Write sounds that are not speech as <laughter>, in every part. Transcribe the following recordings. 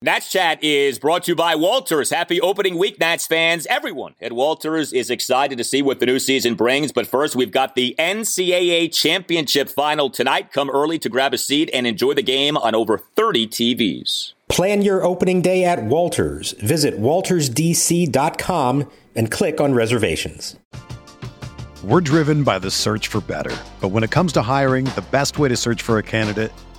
Nats Chat is brought to you by Walters. Happy opening week, Nats fans. Everyone at Walters is excited to see what the new season brings. But first, we've got the NCAA Championship final tonight. Come early to grab a seat and enjoy the game on over 30 TVs. Plan your opening day at Walters. Visit waltersdc.com and click on reservations. We're driven by the search for better. But when it comes to hiring, the best way to search for a candidate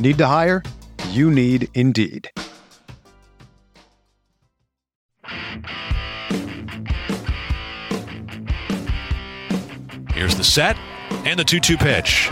Need to hire? You need Indeed. Here's the set and the 2 2 pitch.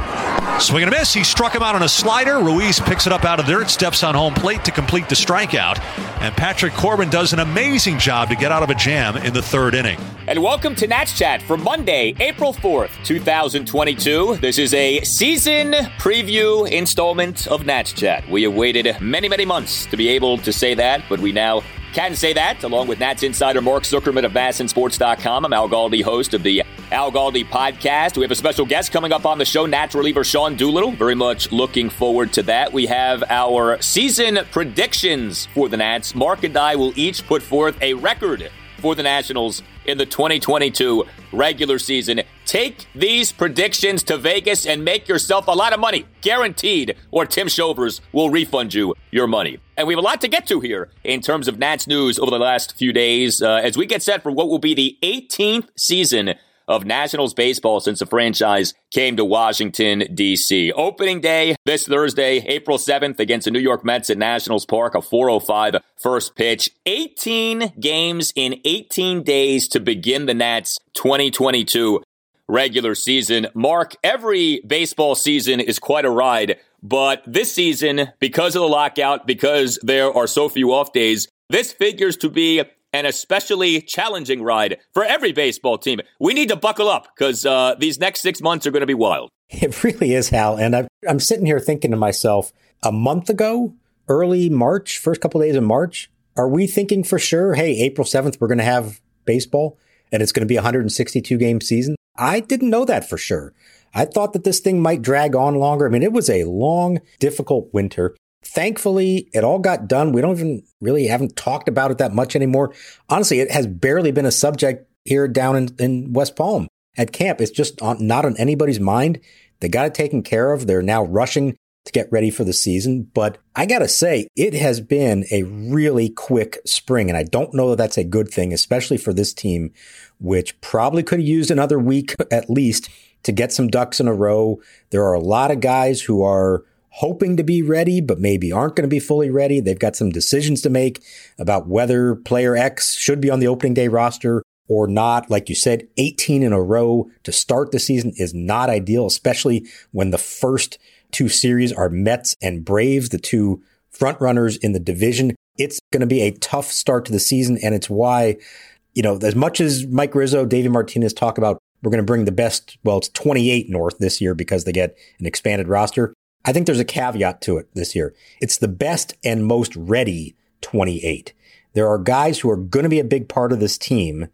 Swing and a miss. He struck him out on a slider. Ruiz picks it up out of there. It steps on home plate to complete the strikeout. And Patrick Corbin does an amazing job to get out of a jam in the third inning. And welcome to Nats Chat for Monday, April 4th, 2022. This is a season preview installment of Nats Chat. We have waited many, many months to be able to say that, but we now can say that, along with Nats insider Mark Zuckerman of MASNsports.com. I'm Al Galdi, host of the Al Galdi podcast. We have a special guest coming up on the show, Nats reliever Sean Doolittle. Very much looking forward to that. We have our season predictions for the Nats. Mark and I will each put forth a record for the Nationals in the 2022 regular season. Take these predictions to Vegas and make yourself a lot of money, guaranteed, or Tim Shovers will refund you your money. And we have a lot to get to here in terms of Nats news over the last few days uh, as we get set for what will be the 18th season of Nationals baseball since the franchise came to Washington, D.C. Opening day this Thursday, April 7th, against the New York Mets at Nationals Park, a 405 first pitch. 18 games in 18 days to begin the Nats 2022 regular season. Mark, every baseball season is quite a ride, but this season, because of the lockout, because there are so few off days, this figures to be an especially challenging ride for every baseball team. We need to buckle up because uh, these next six months are going to be wild. <laughs> It really is, Al. And i I'm sitting here thinking to myself, a month ago, early March, first couple of days of March, are we thinking for sure, hey, April 7th, we're going to have baseball and it's going to be a 162 game season? I didn't know that for sure. I thought that this thing might drag on longer. I mean, it was a long, difficult winter. Thankfully, it all got done. We don't even really haven't talked about it that much anymore. Honestly, it has barely been a subject here down in, in West Palm at camp. It's just on, not on anybody's mind. They got it taken care of. They're now rushing to get ready for the season. But I got to say, it has been a really quick spring. And I don't know that that's a good thing, especially for this team, which probably could have used another week <laughs> at least to get some ducks in a row. There are a lot of guys who are hoping to be ready, but maybe aren't going to be fully ready. They've got some decisions to make about whether player X should be on the opening day roster or not. Like you said, 18 in a row to start the season is not ideal, especially when the first two series are Mets and Braves, the two front runners in the division. It's going to be a tough start to the season. And it's why, you know, as much as Mike Rizzo, Davey Martinez talk about we're going to bring the best, well, it's 28 North this year because they get an expanded roster. I think there's a caveat to it this year. It's the best and most ready 28. There are guys who are going to be a big part of this team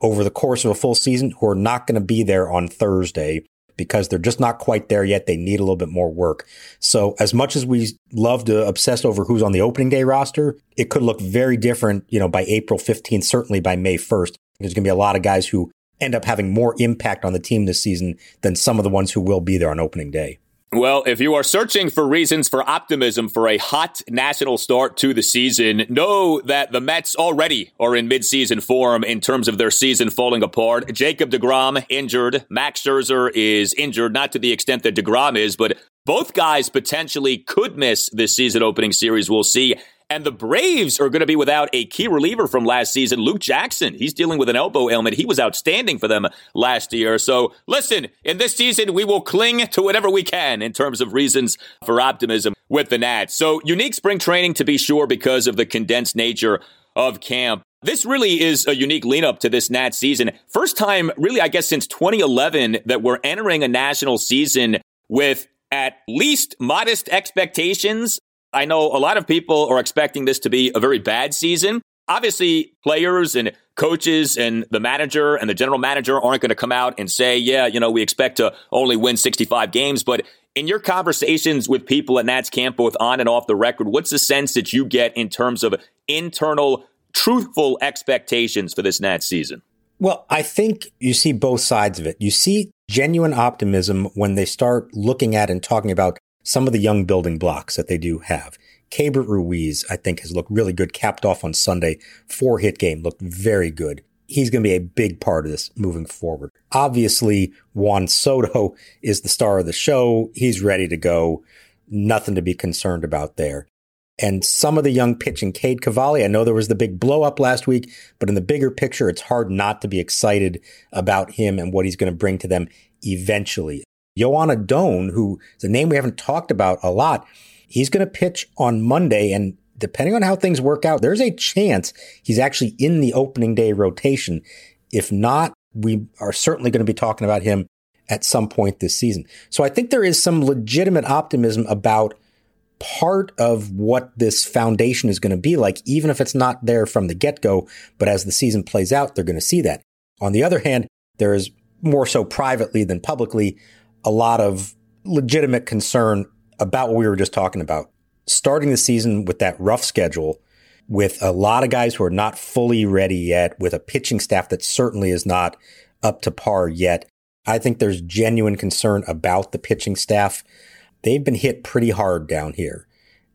over the course of a full season who are not going to be there on Thursday because they're just not quite there yet. They need a little bit more work. So as much as we love to obsess over who's on the opening day roster, it could look very different, you know, by April 15th, certainly by May 1st. There's going to be a lot of guys who end up having more impact on the team this season than some of the ones who will be there on opening day. Well, if you are searching for reasons for optimism for a hot national start to the season, know that the Mets already are in midseason form in terms of their season falling apart. Jacob DeGrom injured. Max Scherzer is injured, not to the extent that DeGrom is, but both guys potentially could miss this season opening series. We'll see. And the Braves are going to be without a key reliever from last season, Luke Jackson. He's dealing with an elbow ailment. He was outstanding for them last year. So listen, in this season, we will cling to whatever we can in terms of reasons for optimism with the Nats. So unique spring training to be sure because of the condensed nature of camp. This really is a unique lean up to this Nats season. First time, really, I guess, since 2011 that we're entering a national season with at least modest expectations I know a lot of people are expecting this to be a very bad season. Obviously, players and coaches and the manager and the general manager aren't going to come out and say, yeah, you know, we expect to only win 65 games. But in your conversations with people at Nats camp, both on and off the record, what's the sense that you get in terms of internal, truthful expectations for this Nats season? Well, I think you see both sides of it. You see genuine optimism when they start looking at and talking about some of the young building blocks that they do have. Keibert Ruiz, I think, has looked really good, capped off on Sunday. Four hit game, looked very good. He's going to be a big part of this moving forward. Obviously, Juan Soto is the star of the show. He's ready to go. Nothing to be concerned about there. And some of the young pitching, Cade Cavalli, I know there was the big blow up last week, but in the bigger picture, it's hard not to be excited about him and what he's going to bring to them eventually. Joan Adon, who is a name we haven't talked about a lot, he's going to pitch on Monday. And depending on how things work out, there's a chance he's actually in the opening day rotation. If not, we are certainly going to be talking about him at some point this season. So I think there is some legitimate optimism about part of what this foundation is going to be like, even if it's not there from the get go. But as the season plays out, they're going to see that. On the other hand, there is more so privately than publicly a lot of legitimate concern about what we were just talking about. Starting the season with that rough schedule, with a lot of guys who are not fully ready yet, with a pitching staff that certainly is not up to par yet. I think there's genuine concern about the pitching staff. They've been hit pretty hard down here.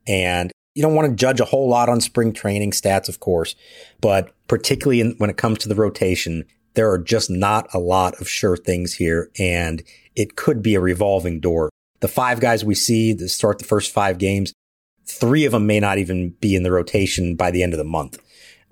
And you don't want to judge a whole lot on spring training stats, of course, but particularly in, when it comes to the rotation, there are just not a lot of sure things here. And it could be a revolving door. The five guys we see that start the first five games, three of them may not even be in the rotation by the end of the month.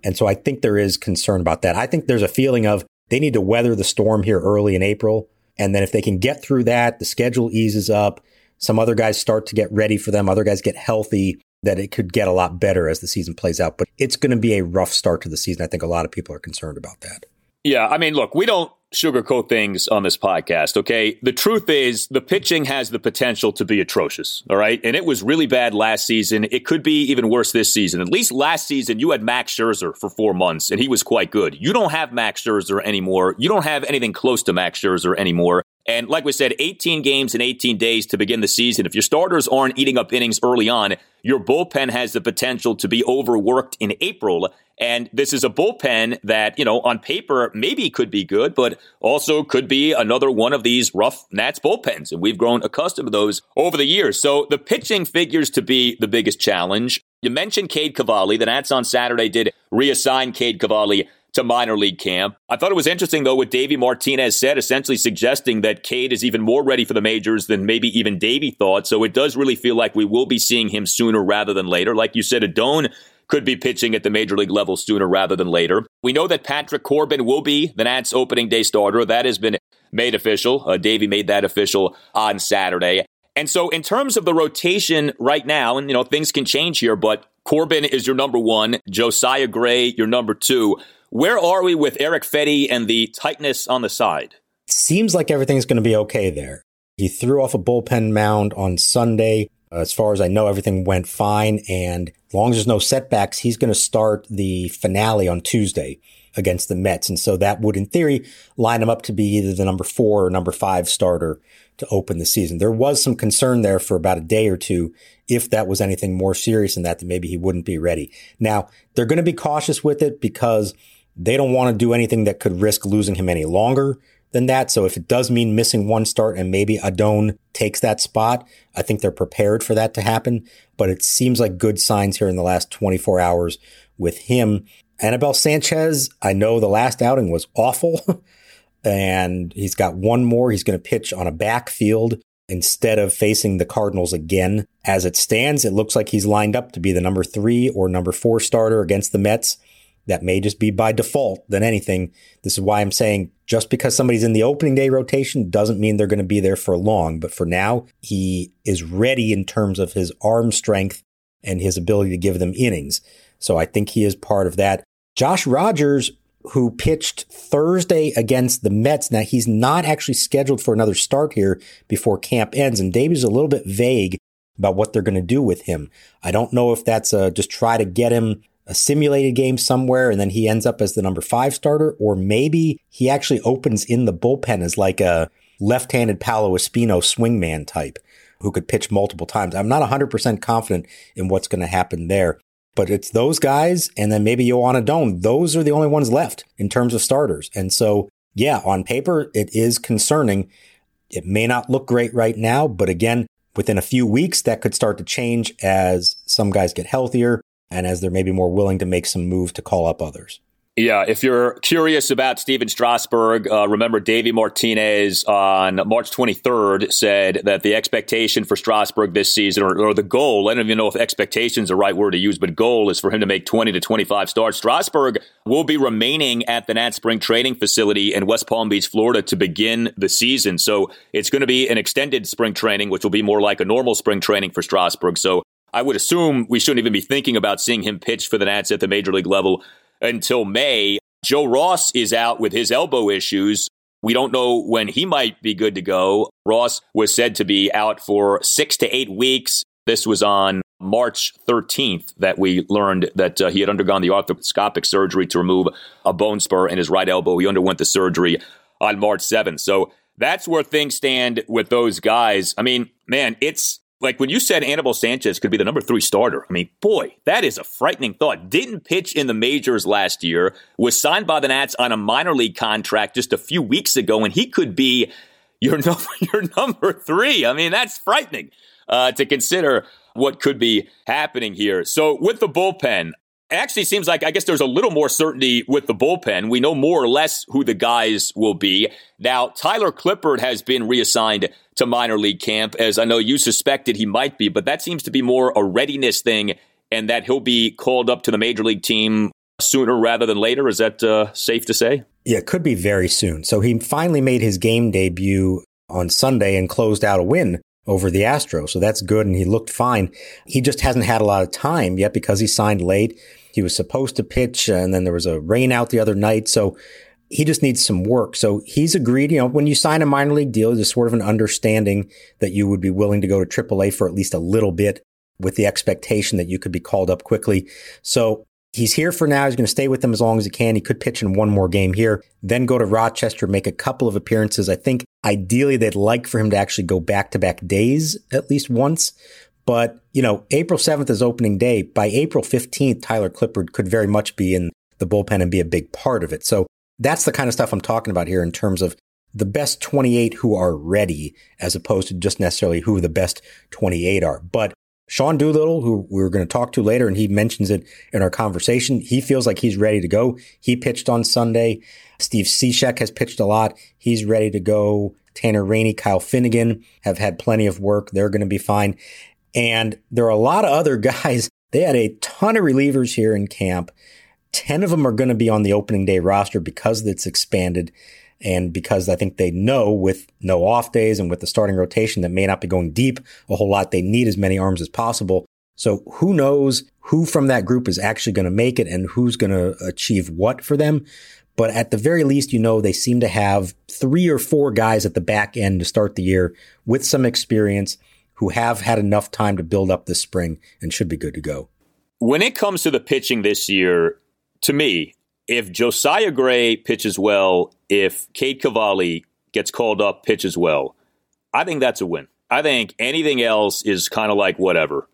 And so I think there is concern about that. I think there's a feeling of they need to weather the storm here early in April. And then if they can get through that, the schedule eases up, some other guys start to get ready for them, other guys get healthy, that it could get a lot better as the season plays out. But it's going to be a rough start to the season. I think a lot of people are concerned about that. Yeah, I mean, look, we don't sugarcoat things on this podcast, okay? The truth is, the pitching has the potential to be atrocious, all right? And it was really bad last season. It could be even worse this season. At least last season, you had Max Scherzer for four months, and he was quite good. You don't have Max Scherzer anymore. You don't have anything close to Max Scherzer anymore. And like we said, 18 games in 18 days to begin the season. If your starters aren't eating up innings early on, your bullpen has the potential to be overworked in April. And this is a bullpen that, you know, on paper maybe could be good, but also could be another one of these rough Nats bullpens. And we've grown accustomed to those over the years. So the pitching figures to be the biggest challenge. You mentioned Cade Cavalli. The Nats on Saturday did reassign Cade Cavalli to minor league camp. I thought it was interesting, though, what Davey Martinez said, essentially suggesting that Cade is even more ready for the majors than maybe even Davey thought. So it does really feel like we will be seeing him sooner rather than later. Like you said, Adon could be pitching at the major league level sooner rather than later. We know that Patrick Corbin will be the Nats opening day starter. That has been made official. Uh, Davey made that official on Saturday. And so, in terms of the rotation right now, and you know, things can change here, but Corbin is your number one, Josiah Gray, your number two. Where are we with Erick Fedde and the tightness on the side? Seems like everything's going to be okay there. He threw off a bullpen mound on Sunday. Uh, as far as I know, everything went fine. And as long as there's no setbacks, he's going to start the finale on Tuesday against the Mets. And so that would, in theory, line him up to be either the number four or number five starter to open the season. There was some concern there for about a day or two if that was anything more serious than that, that maybe he wouldn't be ready. Now, they're going to be cautious with it because they don't want to do anything that could risk losing him any longer. than that. So if it does mean missing one start and maybe Adon takes that spot, I think they're prepared for that to happen. But it seems like good signs here in the last 24 hours with him. Anibal Sanchez, I know the last outing was awful. <laughs> and he's got one more. He's going to pitch on a backfield instead of facing the Cardinals again. As it stands, it looks like he's lined up to be the number three or number four starter against the Mets. That may just be by default than anything. This is why I'm saying just because somebody's in the opening day rotation doesn't mean they're going to be there for long. But for now, he is ready in terms of his arm strength and his ability to give them innings. So I think he is part of that. Josh Rogers, who pitched Thursday against the Mets. Now he's not actually scheduled for another start here before camp ends. And Davey's a little bit vague about what they're going to do with him. I don't know if that's a, just try to get him a simulated game somewhere and then he ends up as the number five starter, or maybe he actually opens in the bullpen as like a left-handed Paolo Espino swingman type who could pitch multiple times. I'm not 100% confident in what's going to happen there, but it's those guys and then maybe Joan Adon. Those are the only ones left in terms of starters. And so, yeah, on paper, it is concerning. It may not look great right now, but again, within a few weeks, that could start to change as some guys get healthier and as they're maybe more willing to make some move to call up others. Yeah, if you're curious about Stephen Strasburg, uh, remember Davey Martinez on March 23rd said that the expectation for Strasburg this season, or, or, the goal, I don't even know if expectation is the right word to use, but goal is for him to make 20 to 25 starts. Strasburg will be remaining at the Nat Spring Training Facility in West Palm Beach, Florida to begin the season. So it's going to be an extended spring training, which will be more like a normal spring training for Strasburg. So I would assume we shouldn't even be thinking about seeing him pitch for the Nats at the major league level until May. Joe Ross is out with his elbow issues. We don't know when he might be good to go. Ross was said to be out for six to eight weeks. This was on March 13th that we learned that uh, he had undergone the arthroscopic surgery to remove a bone spur in his right elbow. He underwent the surgery on March 7th. So that's where things stand with those guys. I mean, man, it's like when you said Anibal Sanchez could be the number three starter, I mean, boy, that is a frightening thought. Didn't pitch in the majors last year, was signed by the Nats on a minor league contract just a few weeks ago, and he could be your <laughs> number, your number three. I mean, that's frightening uh, to consider what could be happening here. So with the bullpen, it actually seems like I guess there's a little more certainty with the bullpen. We know more or less who the guys will be. Now, Tyler Clippard has been reassigned to minor league camp, as I know you suspected he might be, but that seems to be more a readiness thing and that he'll be called up to the major league team sooner rather than later. Is that uh, safe to say? Yeah, it could be very soon. So he finally made his game debut on Sunday and closed out a win over the Astros. So that's good. And he looked fine. He just hasn't had a lot of time yet because he signed late. He was supposed to pitch and then there was a rain out the other night. So he just needs some work. So he's agreed, you know, when you sign a minor league deal, there's sort of an understanding that you would be willing to go to AAA for at least a little bit with the expectation that you could be called up quickly. So he's here for now. He's going to stay with them as long as he can. He could pitch in one more game here, then go to Rochester, make a couple of appearances. I think ideally they'd like for him to actually go back to back days at least once. But, you know, April 7th is opening day. By April 15th, Tyler Clippard could very much be in the bullpen and be a big part of it. So that's the kind of stuff I'm talking about here in terms of the best 28 who are ready as opposed to just necessarily who the best 28 are. But Sean Doolittle, who we are going to talk to later, and he mentions it in our conversation, he feels like he's ready to go. He pitched on Sunday. Steve Cishek has pitched a lot. He's ready to go. Tanner Rainey, Kyle Finnegan have had plenty of work. They're going to be fine. And there are a lot of other <laughs> guys. They had a ton of relievers here in camp. 10 of them are going to be on the opening day roster because it's expanded and because I think they know with no off days and with the starting rotation that may not be going deep a whole lot, they need as many arms as possible. So who knows who from that group is actually going to make it and who's going to achieve what for them. But at the very least, you know, they seem to have three or four guys at the back end to start the year with some experience who have had enough time to build up this spring and should be good to go. When it comes to the pitching this year, to me, if Josiah Gray pitches well, if Cade Cavalli gets called up, pitches well, I think that's a win. I think anything else is kind of like whatever.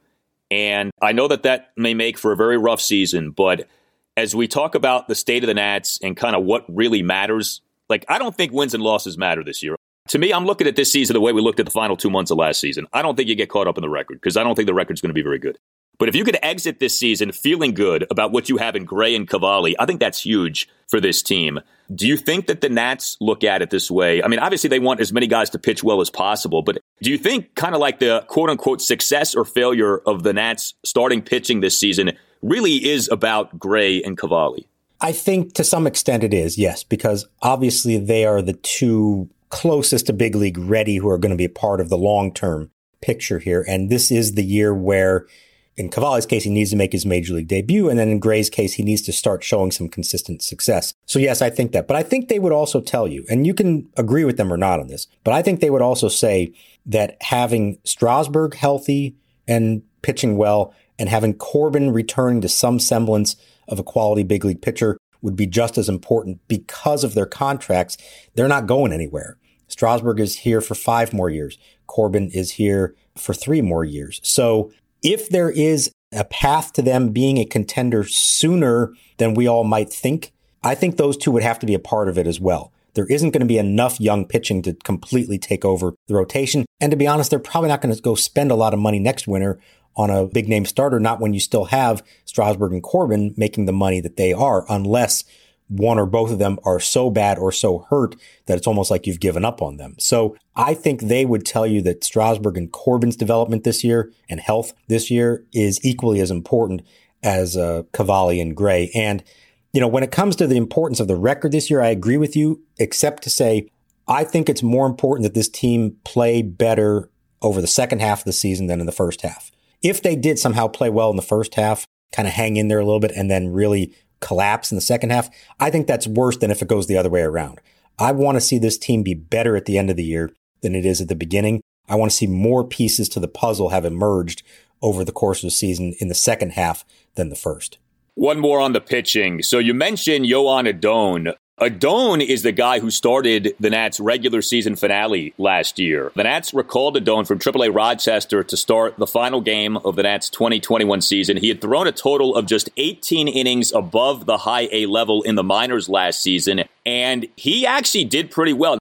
And I know that that may make for a very rough season, but as we talk about the state of the Nats and kind of what really matters Like, I don't think wins and losses matter this year. To me, I'm looking at this season the way we looked at the final two months of last season. I don't think you get caught up in the record because I don't think the record's going to be very good. But if you could exit this season feeling good about what you have in Gray and Cavalli, I think that's huge for this team. Do you think that the Nats look at it this way? I mean, obviously they want as many guys to pitch well as possible, but do you think kind of like the quote unquote success or failure of the Nats starting pitching this season really is about Gray and Cavalli? I think to some extent it is, yes, because obviously they are the two closest to big league ready who are going to be a part of the long term picture here. And this is the year where in Cavalli's case, he needs to make his major league debut. And then in Gray's case, he needs to start showing some consistent success. So yes, I think that. But I think they would also tell you, and you can agree with them or not on this, but I think they would also say that having Strasburg healthy and pitching well and having Corbin returning to some semblance of a quality big league pitcher would be just as important because of their contracts. They're not going anywhere. Strasburg is here for five more years. Corbin is here for three more years. So if there is a path to them being a contender sooner than we all might think, I think those two would have to be a part of it as well. There isn't going to be enough young pitching to completely take over the rotation. And to be honest, they're probably not going to go spend a lot of money next winter on a big name starter, not when you still have Strasburg and Corbin making the money that they are, unless one or both of them are so bad or so hurt that it's almost like you've given up on them. So I think they would tell you that Strasburg and Corbin's development this year and health this year is equally as important as uh, Cavalli and Gray. And, you know, when it comes to the importance of the record this year, I agree with you, except to say, I think it's more important that this team play better over the second half of the season than in the first half. If they did somehow play well in the first half, kind of hang in there a little bit and then really collapse in the second half, I think that's worse than if it goes the other way around. I want to see this team be better at the end of the year than it is at the beginning. I want to see more pieces to the puzzle have emerged over the course of the season in the second half than the first. One more on the pitching. So you mentioned Joan Adon. Adon is the guy who started the Nats' regular season finale last year. The Nats recalled Adon from AAA Rochester to start the final game of the Nats' 2021 season. He had thrown a total of just 18 innings above the high A level in the minors last season, and he actually did pretty well.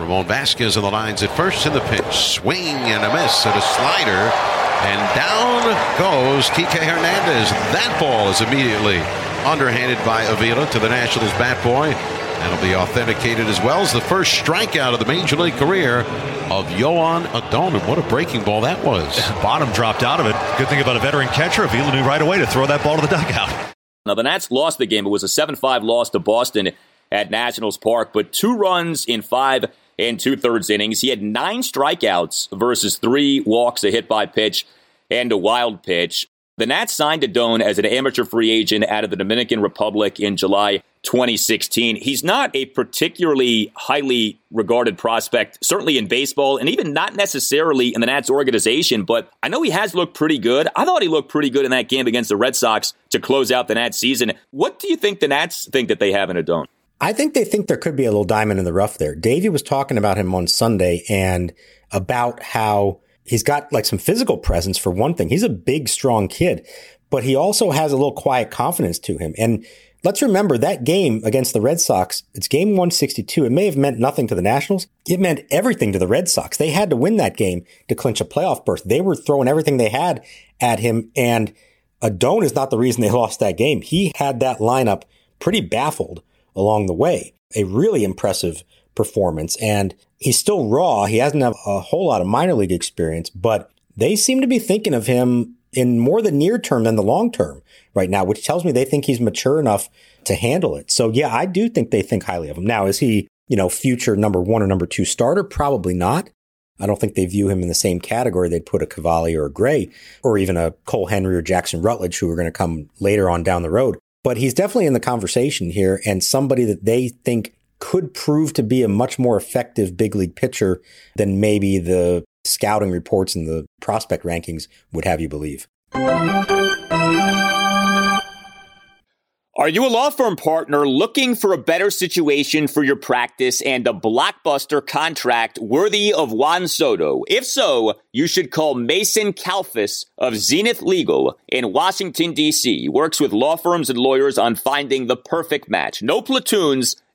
Ramon Vasquez on the lines at first in the pitch. Swing and a miss at a slider. And down goes Kike Hernandez. That ball is immediately underhanded by Avila to the Nationals bat boy. That'll be authenticated as well as the first strikeout of the major league career of Joan Adon. What a breaking ball that was. <laughs> Bottom dropped out of it. Good thing about a veteran catcher. Avila knew right away to throw that ball to the dugout. Now, the Nats lost the game. It was a 7 5 loss to Boston at Nationals Park, but two runs in five and two thirds innings. He had nine strikeouts versus three walks, a hit by pitch, and a wild pitch. The Nats signed Adon as an amateur free agent out of the Dominican Republic in July 2016. He's not a particularly highly regarded prospect, certainly in baseball, and even not necessarily in the Nats organization, but I know he has looked pretty good. I thought he looked pretty good in that game against the Red Sox to close out the Nats season. What do you think the Nats think that they have in Adon? I think they think there could be a little diamond in the rough there. Davey was talking about him on Sunday and about how he's got like some physical presence for one thing. He's a big, strong kid, but he also has a little quiet confidence to him. And let's remember that game against the Red Sox, it's game 162. It may have meant nothing to the Nationals. It meant everything to the Red Sox. They had to win that game to clinch a playoff berth. They were throwing everything they had at him. And Adon is not the reason they <laughs> lost that game. He had that lineup pretty baffled along the way. A really impressive performance. And he's still raw. He hasn't have a whole lot of minor league experience, but they seem to be thinking of him in more the near term than the long term right now, which tells me they think he's mature enough to handle it. So yeah, I do think they think highly of him. Now, is he, you know, future number one or number two starter? Probably not. I don't think they view him in the same category they'd put a Cavalli or a Gray or even a Cole Henry or Jackson Rutledge, who are going to come later on down the road. But he's definitely in the conversation here and somebody that they think could prove to be a much more effective big league pitcher than maybe the scouting reports and the prospect rankings would have you believe. Are you a law firm partner looking for a better situation for your practice and a blockbuster contract worthy of Juan Soto? If so, you should call Mason Kalfas of Zenith Legal in Washington, D.C. Works with law firms and lawyers on finding the perfect match. No platoons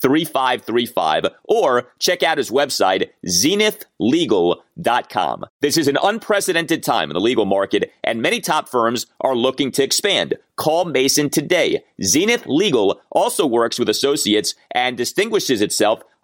3535 or check out his website, zenithlegal.com. This is an unprecedented time in the legal market, and many top firms are looking to expand. Call Mason today. Zenith Legal also works with associates and distinguishes itself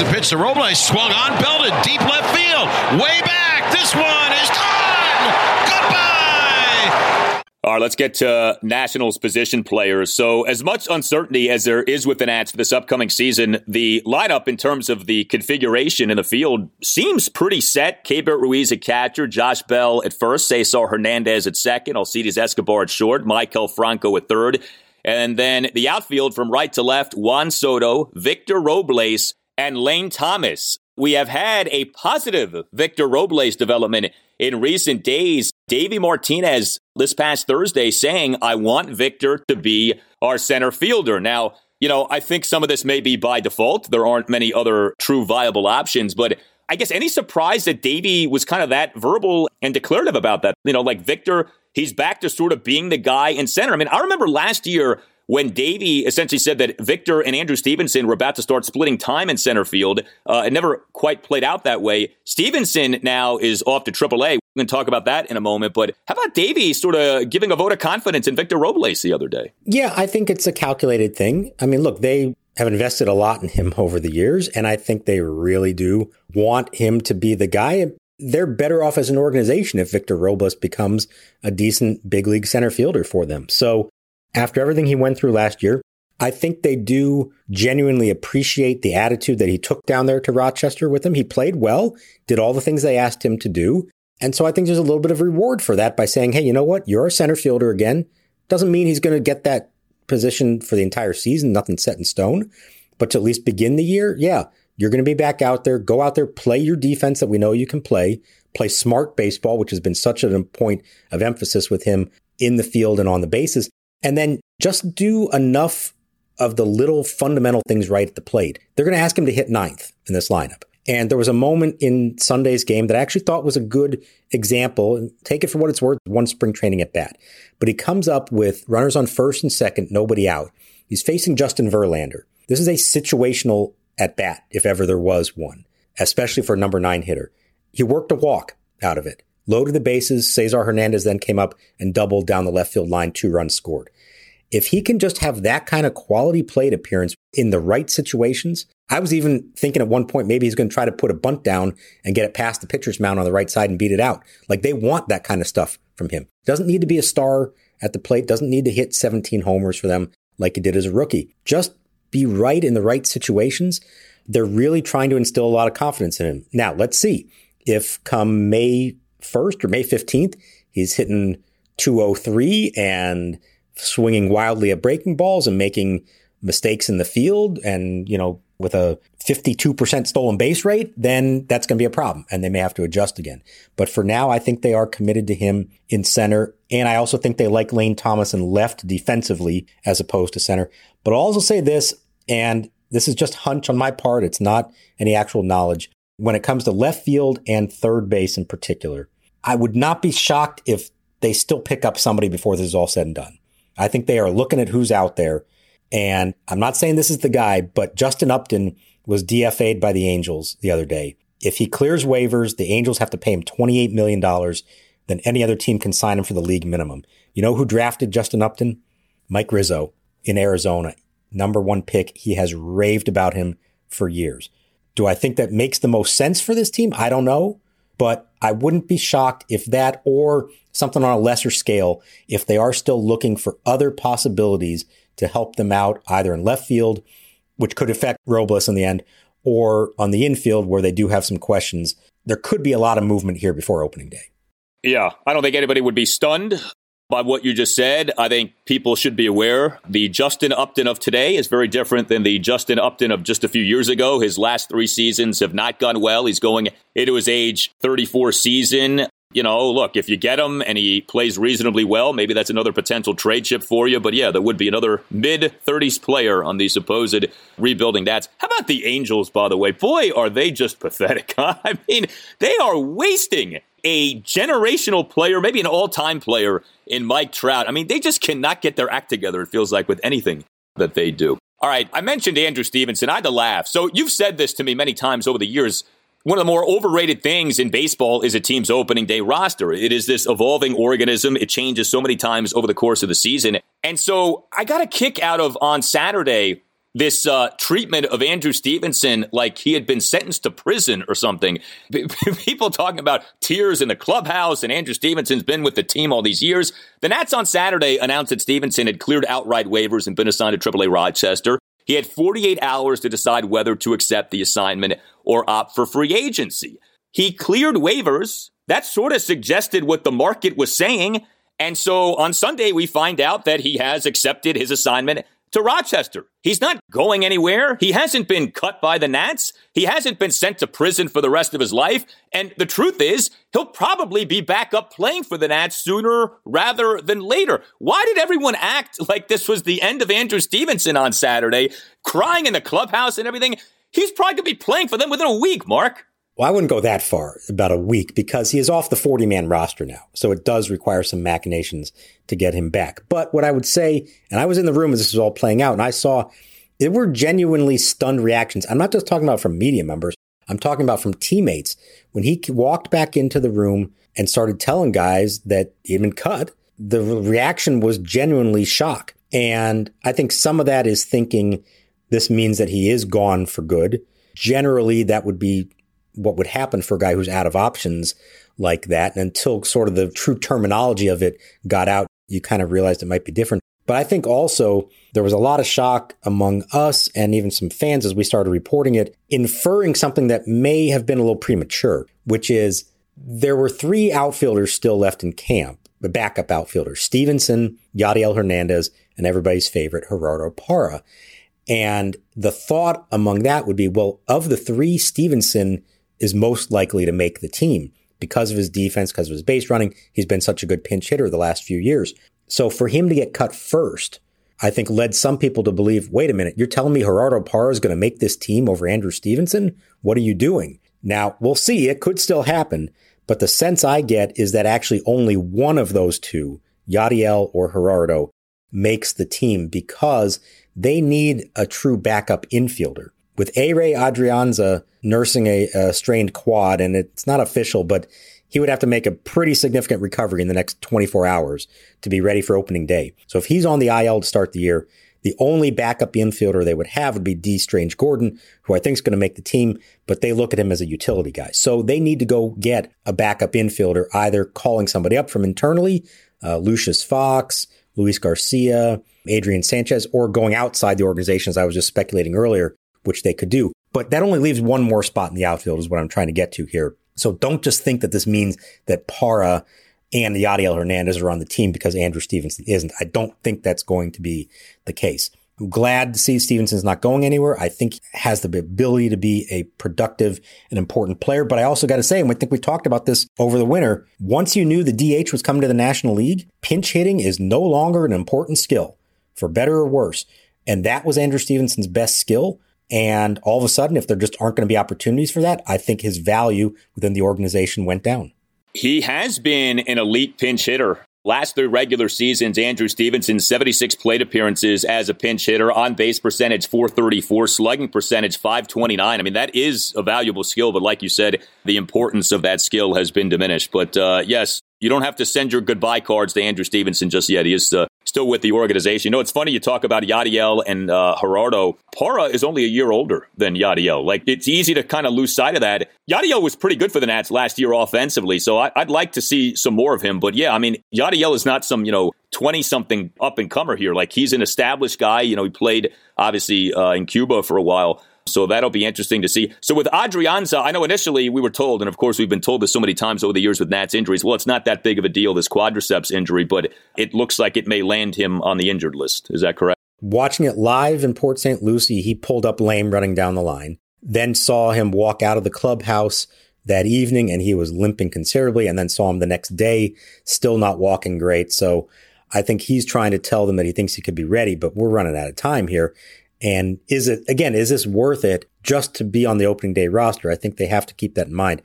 The pitch to Robles. Swung on, belted, deep left field. Way back. This one is gone. Goodbye. All right, let's get to Nationals position players. So, as much uncertainty as there is with the Nats for this upcoming season, the lineup in terms of the configuration in the field seems pretty set. Keibert Ruiz at catcher, Josh Bell at first, Cesar Hernandez at second, Alcides Escobar at short, Maikel Franco at third. And then the outfield from right to left, Juan Soto, Victor Robles, and Lane Thomas. We have had a positive Victor Robles development in recent days. Davey Martinez this past Thursday saying, I want Victor to be our center fielder. Now, you know, I think some of this may be by default. There aren't many other true viable options, but I guess any surprise that Davey was kind of that verbal and declarative about that? You know, like Victor, he's back to sort of being the guy in center. I mean, I remember last year when Davey essentially said that Victor and Andrew Stevenson were about to start splitting time in center field. Uh, it never quite played out that way. Stevenson now is off to AAA. We can talk about that in a moment. But how about Davey sort of giving a vote of confidence in Victor Robles the other day? Yeah, I think it's a calculated thing. I mean, look, they have invested a lot in him over the years, and I think they really do want him to be the guy. They're better off as an organization if Victor Robles becomes a decent big league center fielder for them. So after everything he went through last year, I think they do genuinely appreciate the attitude that he took down there to Rochester with him. He played well, did all the things they asked him to do. And so I think there's a little bit of reward for that by saying, hey, you know what? You're a center fielder again. Doesn't mean he's going to get that position for the entire season, nothing set in stone. But to at least begin the year, yeah, you're going to be back out there. Go out there, play your defense that we know you can play, play smart baseball, which has been such a point of emphasis with him in the field and on the bases. And then just do enough of the little fundamental things right at the plate. They're going to ask him to hit ninth in this lineup. And there was a moment in Sunday's game that I actually thought was a good example. Take it for what it's worth, one spring training at bat. But he comes up with runners on first and second, nobody out. He's facing Justin Verlander. This is a situational at bat, if ever there was one, especially for a number nine hitter. He worked a walk out of it loaded the bases. Cesar Hernandez then came up and doubled down the left field line, two runs scored. If he can just have that kind of quality plate appearance in the right situations, I was even thinking at one point maybe he's going to try to put a bunt down and get it past the pitcher's mound on the right side and beat it out. Like they want that kind of stuff from him. Doesn't need to be a star at the plate, doesn't need to hit 17 homers for them like he did as a rookie. Just be right in the right situations. They're really trying to instill a lot of confidence in him. Now, let's see if come May 1st or May 15th, he's hitting 203 and swinging wildly at breaking balls and making mistakes in the field and, you know, with a 52% stolen base rate, then that's going to be a problem and they may have to adjust again. But for now, I think they are committed to him in center. And I also think they like Lane Thomas and left defensively as opposed to center. But I'll also say this, and this is just hunch on my part. It's not any actual knowledge when it comes to left field and third base in particular. I would not be shocked if they still pick up somebody before this is all said and done. I think they are looking at who's out there. And I'm not saying this is the guy, but Justin Upton was DFA'd by the Angels the other day. If he clears waivers, the Angels have to pay him $28 million. Then any other team can sign him for the league minimum. You know who drafted Justin Upton? Mike Rizzo in Arizona. Number one pick. He has raved about him for years. Do I think that makes the most sense for this team? I don't know. But I wouldn't be shocked if that or something on a lesser scale, if they are still looking for other possibilities to help them out either in left field, which could affect Robles in the end, or on the infield where they do have some questions. There could be a lot of movement here before opening day. Yeah, I don't think anybody would be stunned by what you just said. I think people should be aware the Justin Upton of today is very different than the Justin Upton of just a few years ago. His last three seasons have not gone well. He's going into his age 34 season. You know, look, if you get him and he plays reasonably well, maybe that's another potential trade chip for you. But yeah, there would be another mid 30s player on the supposed rebuilding Nats. How about the Angels, by the way? Boy, are they just pathetic. <laughs> Huh? I mean, they are wasting a generational player, maybe an all time player in Mike Trout. I mean, they just cannot get their act together, it feels like, with anything that they do. All right, I mentioned Andrew Stevenson. I had to laugh. So you've said this to me many times over the years. One of the more overrated things in baseball is a team's opening day roster. It is this evolving organism. It changes so many times over the course of the season. And so I got a kick out of on Saturday this uh, treatment of Andrew Stevenson like he had been sentenced to prison or something. <laughs> People talking about tears in the clubhouse, and Andrew Stevenson's been with the team all these years. The Nats on Saturday announced that Stevenson had cleared outright waivers and been assigned to AAA Rochester. He had 48 hours to decide whether to accept the assignment or opt for free agency. He cleared waivers. That sort of suggested what the market was saying. And so on Sunday, we find out that he has accepted his assignment to Rochester. He's not going anywhere. He hasn't been cut by the Nats. He hasn't been sent to prison for the rest of his life. And the truth is, he'll probably be back up playing for the Nats sooner rather than later. Why did everyone act like this was the end of Andrew Stevenson on Saturday, crying in the clubhouse and everything? He's probably going to be playing for them within a week, Mark. Well, I wouldn't go that far, about a week, because he is off the 40 man roster now. So it does require some machinations to get him back. But what I would say, and I was in the room as this was all playing out, and I saw there were genuinely stunned reactions. I'm not just talking about from media members, I'm talking about from teammates. When he walked back into the room and started telling guys that he had been cut, the reaction was genuinely shock. And I think some of that is thinking this means that he is gone for good. Generally, that would be what would happen for a guy who's out of options like that. And until sort of the true terminology of it got out, you kind of realized it might be different. But I think also there was a lot of shock among us and even some fans as we started reporting it, inferring something that may have been a little premature, which is there were three outfielders still left in camp, the backup outfielders, Stevenson, Yadiel Hernandez, and everybody's favorite, Gerardo Parra. And the thought among that would be, well, of the three, Stevenson is most likely to make the team because of his defense, because of his base running. He's been such a good pinch hitter the last few years. So for him to get cut first, I think led some people to believe, wait a minute, you're telling me Gerardo Parra is going to make this team over Andrew Stevenson? What are you doing? Now, we'll see. It could still happen. But the sense I get is that actually only one of those two, Yadiel or Gerardo, makes the team because they need a true backup infielder with Ehire Adrianza nursing a, a strained quad, and it's not official, but he would have to make a pretty significant recovery in the next 24 hours to be ready for opening day. So if he's on the IL to start the year, the only backup infielder they would have would be Dee Strange-Gordon, who I think is going to make the team, but they look at him as a utility guy. So they need to go get a backup infielder, either calling somebody up from internally, uh, Lucius Fox, Luis Garcia, Adrian Sanchez, or going outside the organization, as I was just speculating earlier, which they could do. But that only leaves one more spot in the outfield is what I'm trying to get to here. So don't just think that this means that Parra and Yadiel Hernandez are on the team because Andrew Stevenson isn't. I don't think that's going to be the case. I'm glad to see Stevenson's not going anywhere. I think he has the ability to be a productive and important player. But I also got to say, and I think we talked about this over the winter, once you knew the DH was coming to the National League, pinch hitting is no longer an important skill, for better or worse. And that was Andrew Stevenson's best skill. And all of a sudden, if there just aren't going to be opportunities for that, I think his value within the organization went down. He has been an elite pinch hitter. Last three regular seasons, Andrew Stevenson, 76 plate appearances as a pinch hitter, on base percentage 434, slugging percentage 529. I mean, that is a valuable skill, but like you said, the importance of that skill has been diminished. But uh, yes, you don't have to send your goodbye cards to Andrew Stevenson just yet. He is uh, still with the organization. You know, it's funny you talk about Yadiel and uh, Gerardo. Parra is only a year older than Yadiel. Like, it's easy to kind of lose sight of that. Yadiel was pretty good for the Nats last year offensively, so I, would like to see some more of him. But yeah, I mean, Yadiel is not some, you know, 20 something up and comer here. Like, he's an established guy. You know, he played obviously uh, in Cuba for a while. So that'll be interesting to see. So with Adrianza, I know initially we were told, and of course we've been told this so many times over the years with Nat's injuries, well, it's not that big of a deal, this quadriceps injury, but it looks like it may land him on the injured list. Is that correct? Watching it live in Port St. Lucie, he pulled up lame running down the line, then saw him walk out of the clubhouse that evening and he was limping considerably, and then saw him the next day, still not walking great. So I think he's trying to tell them that he thinks he could be ready, but we're running out of time here. And is it, again, is this worth it just to be on the opening day roster? I think they have to keep that in mind.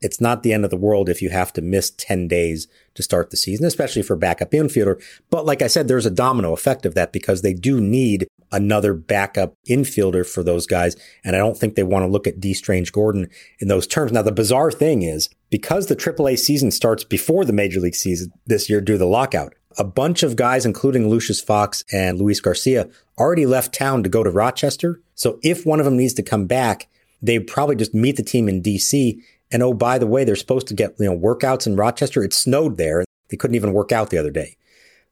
It's not the end of the world if you have to miss 10 days to start the season, especially for backup infielder. But like I said, there's a domino effect of that because they do need another backup infielder for those guys. And I don't think they want to look at Dee Strange-Gordon in those terms. Now, the bizarre thing is because the AAA season starts before the major league season this year due to the lockout, a bunch of guys, including Lucius Fox and Luis Garcia, already left town to go to Rochester. So if one of them needs to come back, they probably just meet the team in DC. And oh, by the way, they're supposed to get, you know, workouts in Rochester. It snowed there. They couldn't even work out the other day.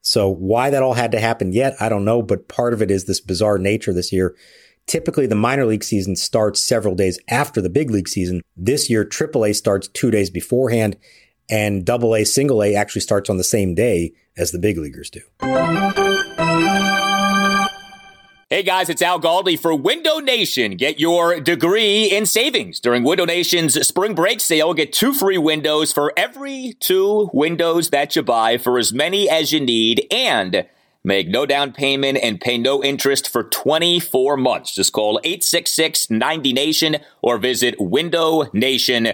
So why that all had to happen yet, I don't know. But part of it is this bizarre nature this year. Typically, the minor league season starts several days after the big league season. This year, AAA starts two days beforehand and double A, single A actually starts on the same day as the big leaguers do. Hey guys, it's Al Galdi for Window Nation. Get your degree in savings during Window Nation's spring break sale. Get two free windows for every two windows that you buy for as many as you need and make no down payment and pay no interest for 24 months. Just call 866 90 Nation or visit Window Nation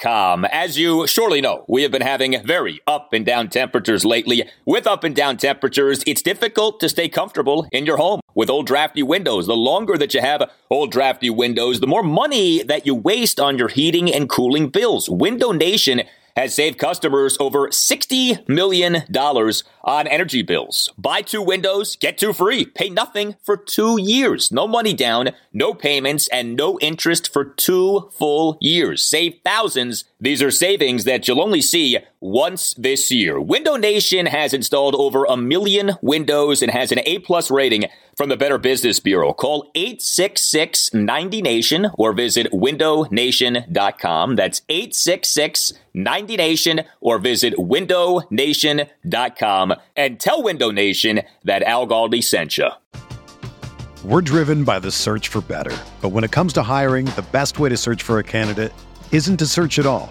com. As you surely know, we have been having very up and down temperatures lately. With up and down temperatures, it's difficult to stay comfortable in your home with old drafty windows. The longer that you have old drafty windows, the more money that you waste on your heating and cooling bills. Window Nation has saved customers over $60 million on energy bills. Buy two windows, get two free. Pay nothing for two years. No money down, no payments, and no interest for two full years. Save thousands. These are savings that you'll only see once this year. Window Nation has installed over a million windows and has an A plus rating from the Better Business Bureau. Call 866 90 Nation or visit windownation.com. That's 866 90 Nation or visit windownation.com and tell Window Nation that Al Galdi sent you. We're driven by the search for better. But when it comes to hiring, the best way to search for a candidate isn't to search at all.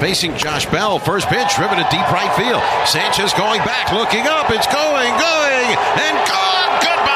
Facing Josh Bell, first pitch driven to deep right field. Sanchez going back, looking up. It's going, going, and gone. Goodbye.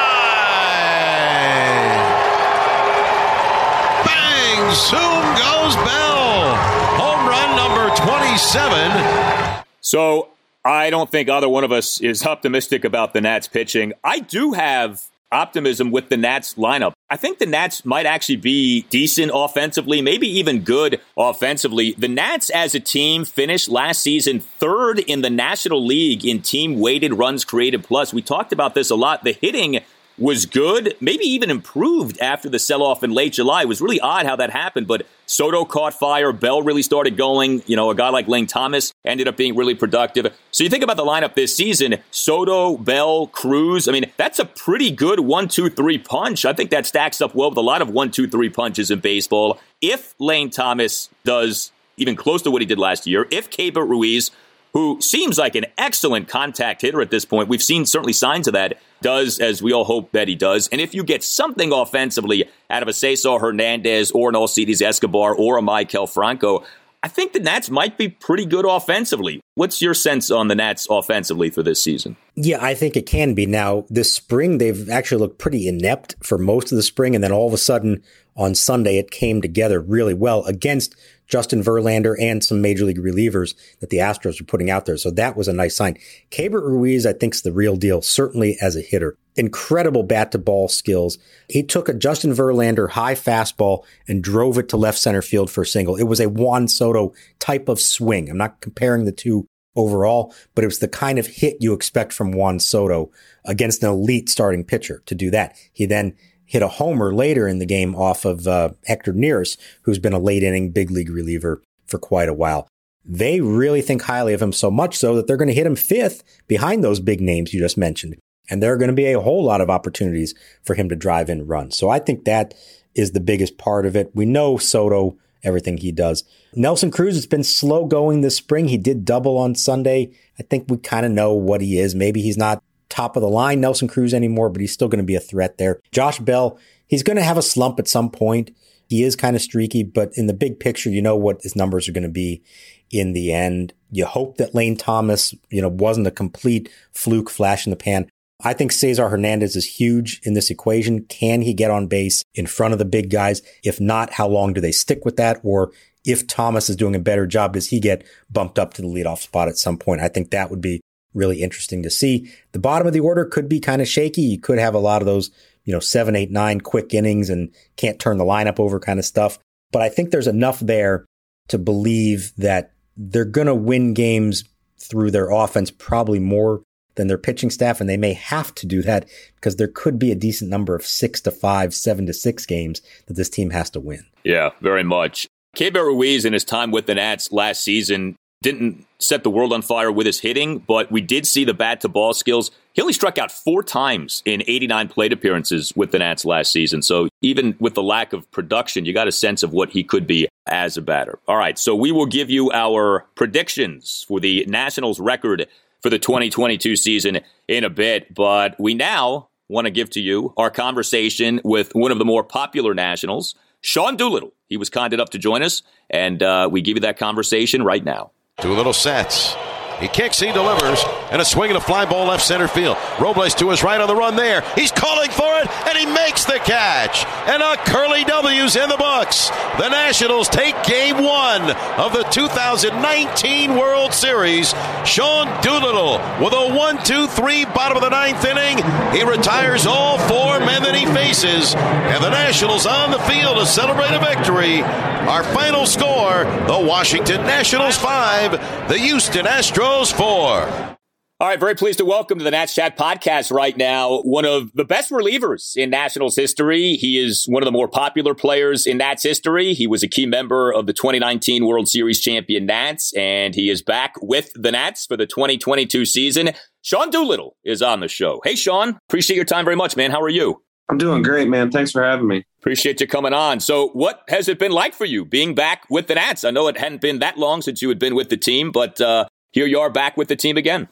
Bang! Zoom goes Bell. Home run number 27. So I don't think either one of us is optimistic about the Nats pitching. I do have optimism with the Nats lineup. I think the Nats might actually be decent offensively, maybe even good offensively. The Nats as a team finished last season third in the National League in team weighted runs created plus. We talked about this a lot. The hitting was good, maybe even improved after the sell off in late July. It was really odd how that happened, but Soto caught fire. Bell really started going. You know, a guy like Lane Thomas ended up being really productive. So you think about the lineup this season Soto, Bell, Cruz. I mean, that's a pretty good one, two, three punch. I think that stacks up well with a lot of one, two, three punches in baseball. If Lane Thomas does even close to what he did last year, if Keibert Ruiz who seems like an excellent contact hitter at this point. We've seen certainly signs of that. Does as we all hope that he does. And if you get something offensively out of a Cesar Hernandez or an Alcides Escobar or a Maikel Franco, I think the Nats might be pretty good offensively. What's your sense on the Nats offensively for this season? Yeah, I think it can be. Now, this spring, they've actually looked pretty inept for most of the spring. And then all of a sudden on Sunday, it came together really well against Justin Verlander and some major league relievers that the Astros are putting out there. So that was a nice sign. Keibert Ruiz, I think, is the real deal, certainly as a hitter. Incredible bat to ball skills. He took a Justin Verlander high fastball and drove it to left center field for a single. It was a Juan Soto type of swing. I'm not comparing the two overall, but it was the kind of hit you expect from Juan Soto against an elite starting pitcher to do that. He then hit a homer later in the game off of uh, Hector Neris, who's been a late inning big league reliever for quite a while. They really think highly of him so much so that they're going to hit him fifth behind those big names you just mentioned. And there are going to be a whole lot of opportunities for him to drive in runs. So I think that is the biggest part of it. We know Soto, everything he does. Nelson Cruz has been slow going this spring. He did double on Sunday. I think we kind of know what he is. Maybe he's not top of the line Nelson Cruz anymore, but he's still going to be a threat there. Josh Bell, he's going to have a slump at some point. He is kind of streaky, but in the big picture, you know what his numbers are going to be in the end. You hope that Lane Thomas, you know, wasn't a complete fluke flash in the pan. I think Cesar Hernandez is huge in this equation. Can he get on base in front of the big guys? If not, how long do they stick with that? Or if Thomas is doing a better job, does he get bumped up to the leadoff spot at some point? I think that would be really interesting to see. The bottom of the order could be kind of shaky. You could have a lot of those, you know, seven, eight, nine quick innings and can't turn the lineup over kind of stuff. But I think there's enough there to believe that they're going to win games through their offense probably more than their pitching staff. And they may have to do that because there could be a decent number of six to five, seven to six games that this team has to win. Yeah, very much. Keibert Ruiz in his time with the Nats last season didn't set the world on fire with his hitting, but we did see the bat to ball skills. He only struck out four times in 89 plate appearances with the Nats last season. So even with the lack of production, you got a sense of what he could be as a batter. All right, so we will give you our predictions for the Nationals record for the 2022 season in a bit, but we now want to give to you our conversation with one of the more popular Nationals, Sean Doolittle. He was kind enough to join us, and uh, we give you that conversation right now. Doolittle sets. He kicks, he delivers, and a swing and a fly ball left center field. Robles to his right on the run there. He's calling for it, and he makes the catch. And a curly W's in the books. The Nationals take game one of the 2019 World Series. Sean Doolittle with a one-two-three bottom of the ninth inning. He retires all four men that he faces, and the Nationals on the field to celebrate a victory. Our final score: the Washington Nationals five, the Houston Astros. Astros four. All right, very pleased to welcome to the Nats Chat podcast right now one of the best relievers in Nationals history. He is one of the more popular players in Nats history. He was a key member of the 2019 World Series champion Nats, and he is back with the Nats for the 2022 season. Sean Doolittle is on the show. Hey, Sean, appreciate your time very much, man. How are you? I'm doing great, man. Thanks for having me. Appreciate you coming on. So, what has it been like for you being back with the Nats? I know it hadn't been that long since you had been with the team, but uh, here you are back with the team again.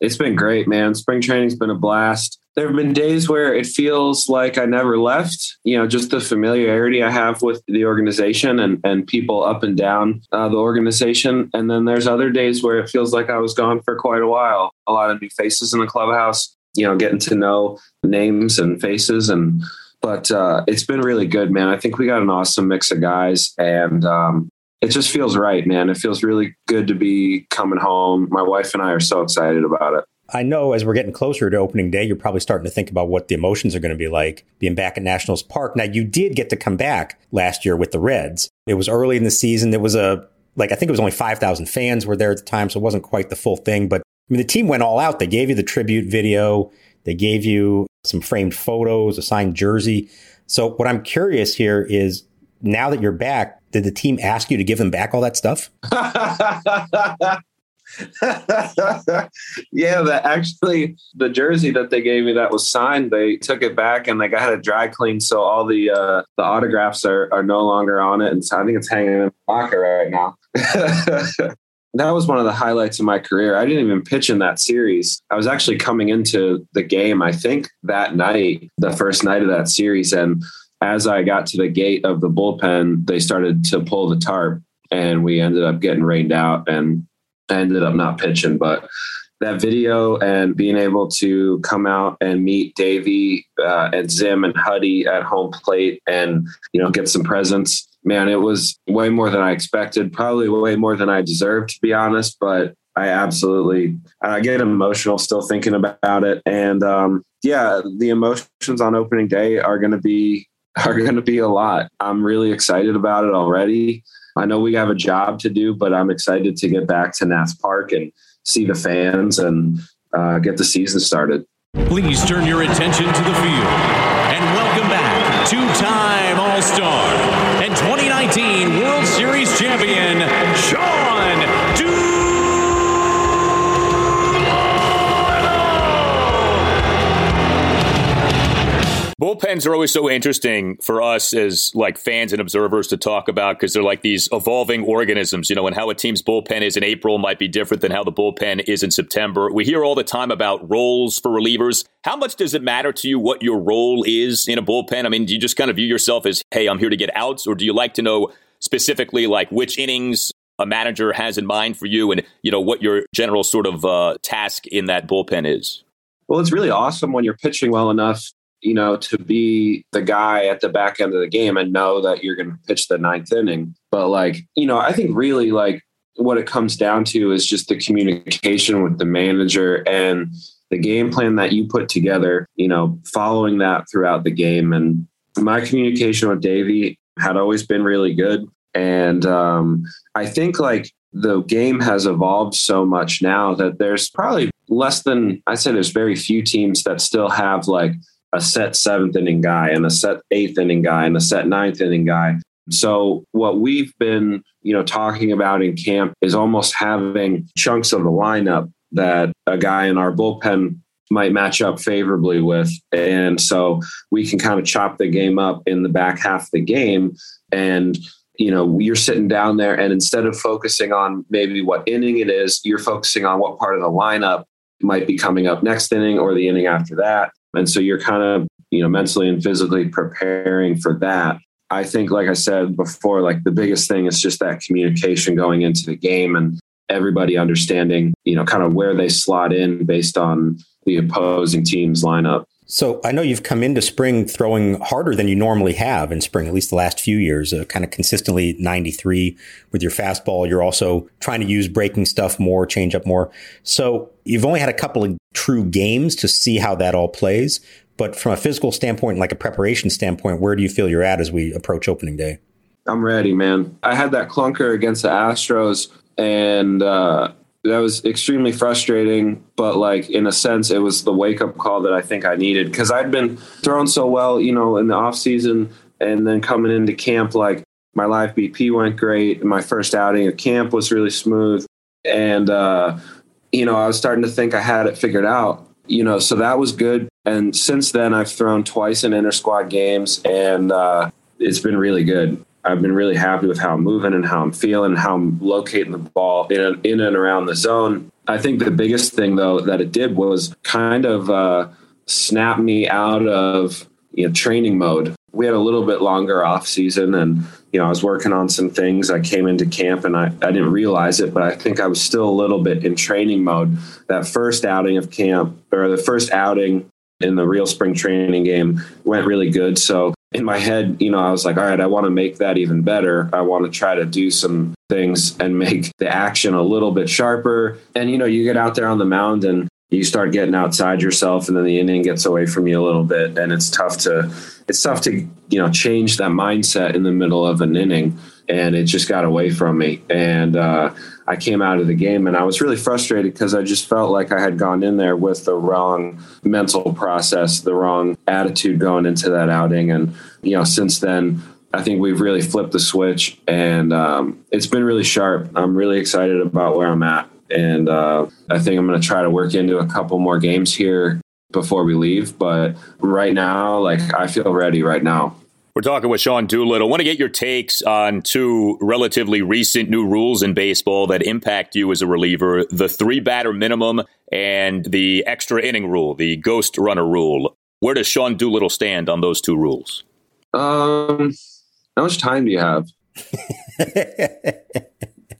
It's been great, man. Spring training's been a blast. There have been days where it feels like I never left. You know, just the familiarity I have with the organization and, and people up and down uh, the organization. And then there's other days where it feels like I was gone for quite a while. A lot of new faces in the clubhouse, you know, getting to know names and faces. And, but uh, it's been really good, man. I think we got an awesome mix of guys. And um, it just feels right, man. It feels really good to be coming home. My wife and I are so excited about it. I know as we're getting closer to opening day, you're probably starting to think about what the emotions are going to be like being back at Nationals Park. Now, you did get to come back last year with the Reds. It was early in the season. It was a, like, I think it was only 5,000 fans were there at the time, so it wasn't quite the full thing. But I mean, the team went all out. They gave you the tribute video, they gave you some framed photos, a signed jersey. So, what I'm curious here is now that you're back, did the team ask you to give them back all that stuff? <laughs> yeah, that actually the jersey that they gave me that was signed, they took it back and they got it dry cleaned, so all the uh, the autographs are are no longer on it, and so I think it's hanging in the locker right now. <laughs> that was one of the highlights of my career. I didn't even pitch in that series. I was actually coming into the game, I think that night, the first night of that series, and as I got to the gate of the bullpen, they started to pull the tarp and we ended up getting rained out and I ended up not pitching. But that video and being able to come out and meet Davey uh, and Zim and Huddy at home plate and, you know, get some presents, man, it was way more than I expected, probably way more than I deserved, to be honest. But I absolutely, I get emotional still thinking about it. And um, yeah, the emotions on opening day are going to be <laughs> are going to be a lot. I'm really excited about it already. I know we have a job to do, but I'm excited to get back to Nats Park and see the fans and uh, get the season started. Please turn your attention to the field and welcome back two-time All-Star and Bullpens are always so interesting for us as like fans and observers to talk about because they're like these evolving organisms, you know, and how a team's bullpen is in April might be different than how the bullpen is in September. We hear all the time about roles for relievers. How much does it matter to you what your role is in a bullpen? I mean, do you just kind of view yourself as, hey, I'm here to get outs, or do you like to know specifically like which innings a manager has in mind for you and, you know, what your general sort of uh, task in that bullpen is? Well, it's really awesome when you're pitching well enough you know, to be the guy at the back end of the game and know that you're going to pitch the ninth inning. But like, you know, I think really like what it comes down to is just the communication with the manager and the game plan that you put together, you know, following that throughout the game. And my communication with Davey had always been really good. And um, I think like the game has evolved so much now that there's probably less than I say there's very few teams that still have like a set seventh inning guy and a set eighth inning guy and a set ninth inning guy. So what we've been, you know, talking about in camp is almost having chunks of the lineup that a guy in our bullpen might match up favorably with. And so we can kind of chop the game up in the back half of the game. And, you know, you're sitting down there and instead of focusing on maybe what inning it is, you're focusing on what part of the lineup might be coming up next inning or the inning after that. And so you're kind of, you know, mentally and physically preparing for that. I think, like I said before, like the biggest thing is just that communication going into the game and everybody understanding, you know, kind of where they slot in based on the opposing team's lineup. So I know you've come into spring throwing harder than you normally have in spring, at least the last few years, uh, kind of consistently 93 with your fastball. You're also trying to use breaking stuff more, change up more. So you've only had a couple of true games to see how that all plays. But from a physical standpoint, like a preparation standpoint, where do you feel you're at as we approach opening day? I'm ready, man. I had that clunker against the Astros and, uh, that was extremely frustrating, but like in a sense, it was the wake up call that I think I needed because I'd been thrown so well, you know, in the off season and then coming into camp, like my live BP went great. My first outing of camp was really smooth. And, uh, you know, I was starting to think I had it figured out, you know, so that was good. And since then, I've thrown twice in inter squad games and uh, it's been really good. I've been really happy with how I'm moving and how I'm feeling, how I'm locating the ball in, in and around the zone. I think the biggest thing, though, that it did was kind of uh, snap me out of you know training mode. We had a little bit longer off season, and you know I was working on some things. I came into camp and I, I didn't realize it, but I think I was still a little bit in training mode. That first outing of camp, or the first outing in the real spring training game, went really good. So in my head, you know, I was like, all right, I want to make that even better. I want to try to do some things and make the action a little bit sharper. And, you know, you get out there on the mound and you start getting outside yourself and then the inning gets away from you a little bit. And it's tough to, it's tough to, you know, change that mindset in the middle of an inning. And it just got away from me. And, uh, I came out of the game and I was really frustrated because I just felt like I had gone in there with the wrong mental process, the wrong attitude going into that outing. And, you know, since then, I think we've really flipped the switch and um, it's been really sharp. I'm really excited about where I'm at. And uh, I think I'm going to try to work into a couple more games here before we leave. But right now, like, I feel ready right now. We're talking with Sean Doolittle. I want to get your takes on two relatively recent new rules in baseball that impact you as a reliever the three batter minimum and the extra inning rule, the ghost runner rule. Where does Sean Doolittle stand on those two rules? Um, how much time do you have?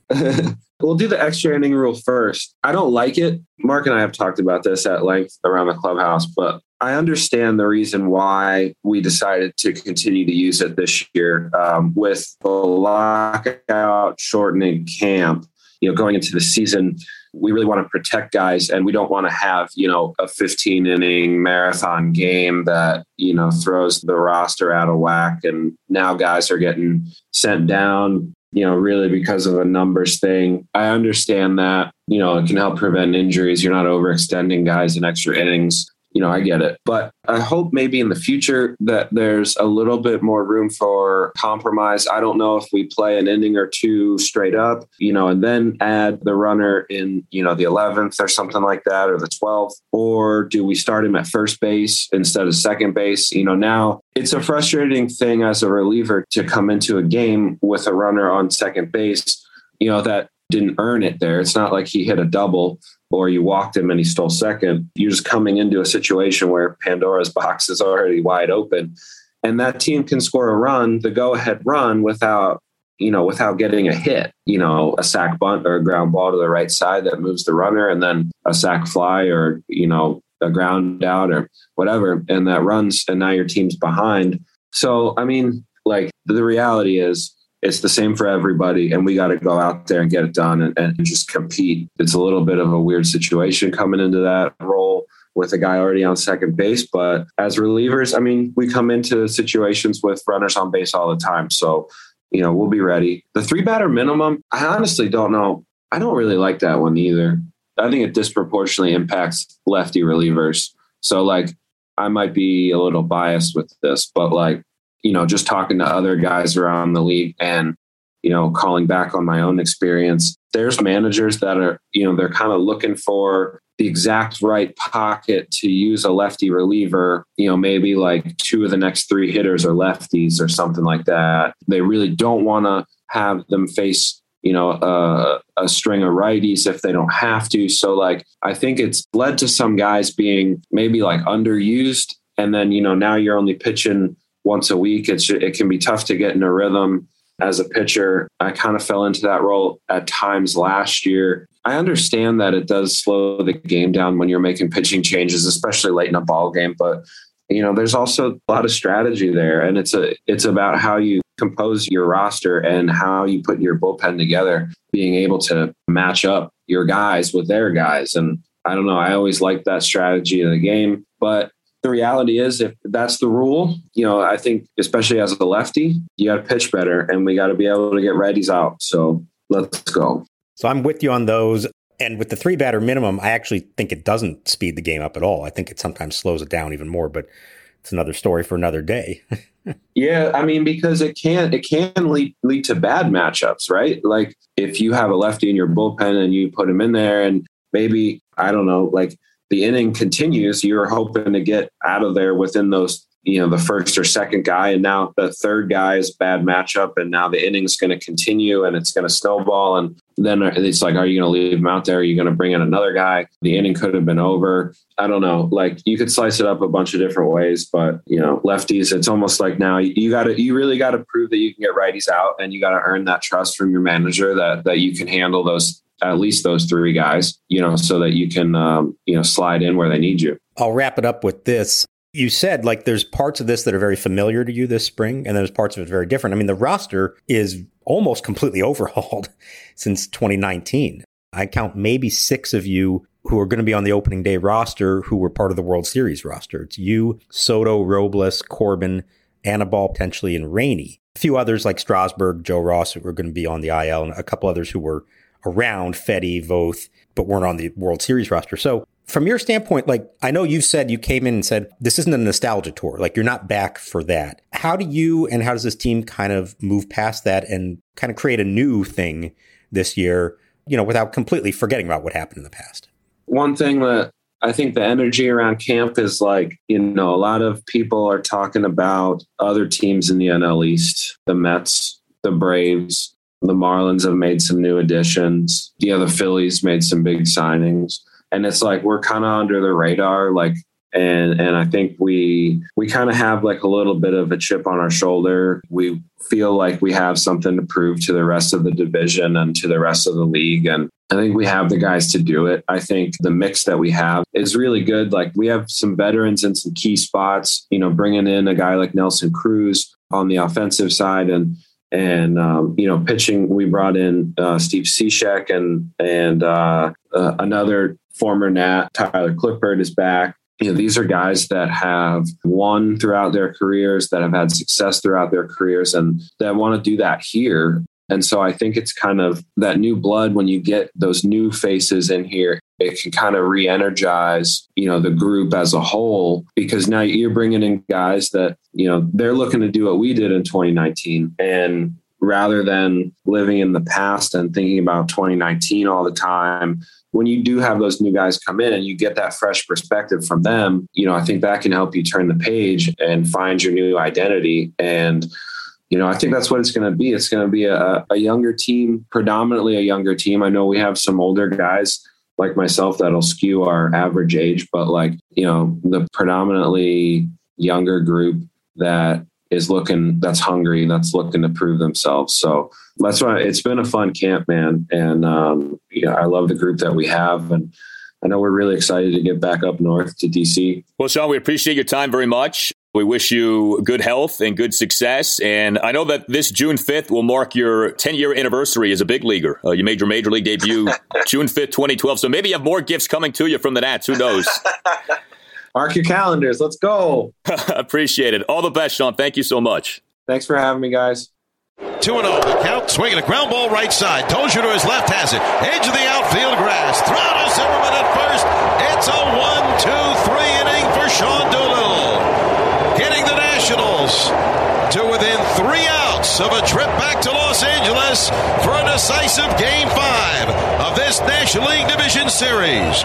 <laughs> <laughs> we'll do the extra inning rule first. I don't like it. Mark and I have talked about this at length around the clubhouse, but I understand the reason why we decided to continue to use it this year um, with the lockout shortening camp. You know, going into the season, we really want to protect guys, and we don't want to have you know a 15 inning marathon game that you know throws the roster out of whack, and now guys are getting sent down you know, really because of a numbers thing. I understand that, you know, it can help prevent injuries. You're not overextending guys in extra innings you know, I get it. But I hope maybe in the future that there's a little bit more room for compromise. I don't know if we play an inning or two straight up, you know, and then add the runner in, you know, the 11th or something like that or the 12th, or do we start him at first base instead of second base? You know, now it's a frustrating thing as a reliever to come into a game with a runner on second base, you know, that didn't earn it there. It's not like he hit a double or you walked him and he stole second. You're just coming into a situation where Pandora's box is already wide open. And that team can score a run, the go ahead run, without, you know, without getting a hit, you know, a sack bunt or a ground ball to the right side that moves the runner, and then a sac fly or, you know, a ground out or whatever. And that runs, and now your team's behind. So, I mean, like the reality is it's the same for everybody and we got to go out there and get it done and, and, just compete. It's a little bit of a weird situation coming into that role with a guy already on second base but as relievers i mean we come into situations with runners on base all the time so you know we'll be ready. The three batter minimum i honestly don't know. I don't really like that one either. I think it disproportionately impacts lefty relievers. So like i might be a little biased with this but like you know, just talking to other guys around the league and, you know, calling back on my own experience, there's managers that are, you know, they're kind of looking for the exact right pocket to use a lefty reliever, you know, maybe like two of the next three hitters are lefties or something like that. They really don't want to have them face you know a, a, string of righties if they don't have to so like i think it's led to some guys being maybe like underused and then you know now you're only pitching once a week. It's it can be tough to get in a rhythm as a pitcher. I kind of fell into that role at times last year. I understand that it does slow the game down when you're making pitching changes, especially late in a ball game. But you know, there's also a lot of strategy there, and it's a it's about how you compose your roster and how you put your bullpen together, being able to match up your guys with their guys. And I don't know, I always like that strategy of the game, but the reality is if that's the rule you know i think especially as a lefty you got to pitch better and we got to be able to get righties out so let's go so i'm with you on those And with the three batter minimum, I actually think it doesn't speed the game up at all. I think it sometimes slows it down even more, but it's another story for another day. <laughs> yeah, I mean, because it can it can lead lead to bad matchups, right? Like if you have a lefty in your bullpen and you put him in there, and maybe I don't know, like the inning continues, you're hoping to get out of there within those you know the first or second guy and now the third guy is bad matchup and now the inning's going to continue and it's going to snowball and then it's like are you going to leave him out there? Are you going to bring in another guy? The inning could have been over. I don't know. Like you could slice it up a bunch of different ways but you know lefties it's almost like now you got to you really got to prove that you can get righties out and you got to earn that trust from your manager that that you can handle those at least those three guys you know so that you can um, you know slide in where they need you. I'll wrap it up with this you said like there's parts of this that are very familiar to you this spring, and there's parts of it very different. I mean, the roster is almost completely <laughs> overhauled since 2019. I count maybe six of you who are going to be on the opening day roster who were part of the World Series roster. It's you, Soto, Robles, Corbin, Anibal, potentially, and Rainey. A few others like Strasburg, Joe Ross, who are going to be on the IL, and a couple others who were around Fedde, Voth, but weren't on the World Series roster. So from your standpoint, like I know you've said you came in and said this isn't a nostalgia tour. Like you're not back for that. How do you and how does this team kind of move past that and kind of create a new thing this year, you know, without completely forgetting about what happened in the past? One thing that I think the energy around camp is like, you know, a lot of people are talking about other teams in the NL East, the Mets, the Braves, the Marlins have made some new additions. Yeah, The other Phillies made some big signings and it's like we're kind of under the radar like and and I think we we kind of have like a little bit of a chip on our shoulder. We feel like we have something to prove to the rest of the division and to the rest of the league and I think we have the guys to do it. I think the mix that we have is really good. Like we have some veterans in some key spots, you know, bringing in a guy like Nelson Cruz on the offensive side and and um, you know pitching we brought in uh, Steve Cishek and and uh, uh, another former Nat Tyler Clippard is back. You know, these are guys that have won throughout their careers, that have had success throughout their careers, and that want to do that here. And so I think it's kind of that new blood when you get those new faces in here, it can kind of re-energize, you know, the group as a whole because now you're bringing in guys that, you know, they're looking to do what we did in 2019 and rather than living in the past and thinking about 2019 all the time when you do have those new guys come in and you get that fresh perspective from them, you know, I think that can help you turn the page and find your new identity. And, you know, I think that's what it's going to be. It's going to be a, a younger team, predominantly a younger team. I know we have some older guys like myself that'll skew our average age, but like, you know, the predominantly younger group that is looking that's hungry and that's looking to prove themselves so that's why it's been a fun camp man and um, yeah i love the group that we have and i know we're really excited to get back up north to dc well sean we appreciate your time very much we wish you good health and good success. And I know that this June 5th will mark your 10 year anniversary as a big leaguer. Uh, you made your major league debut <laughs> June 5th, 2012. So maybe you have more gifts coming to you from the Nats. Who knows? <laughs> Mark your calendars. Let's go. <laughs> Appreciate it. All the best, Sean. Thank you so much. Thanks for having me, guys. 2 0 the count, swinging a ground ball right side. Dozier to his left has it. Edge of the outfield grass. Throw to Zimmerman at first. It's a 1 2 3 inning for Sean Doolittle. Getting the Nationals to within three outs of a trip back to Los Angeles for a decisive game five of this National League Division Series.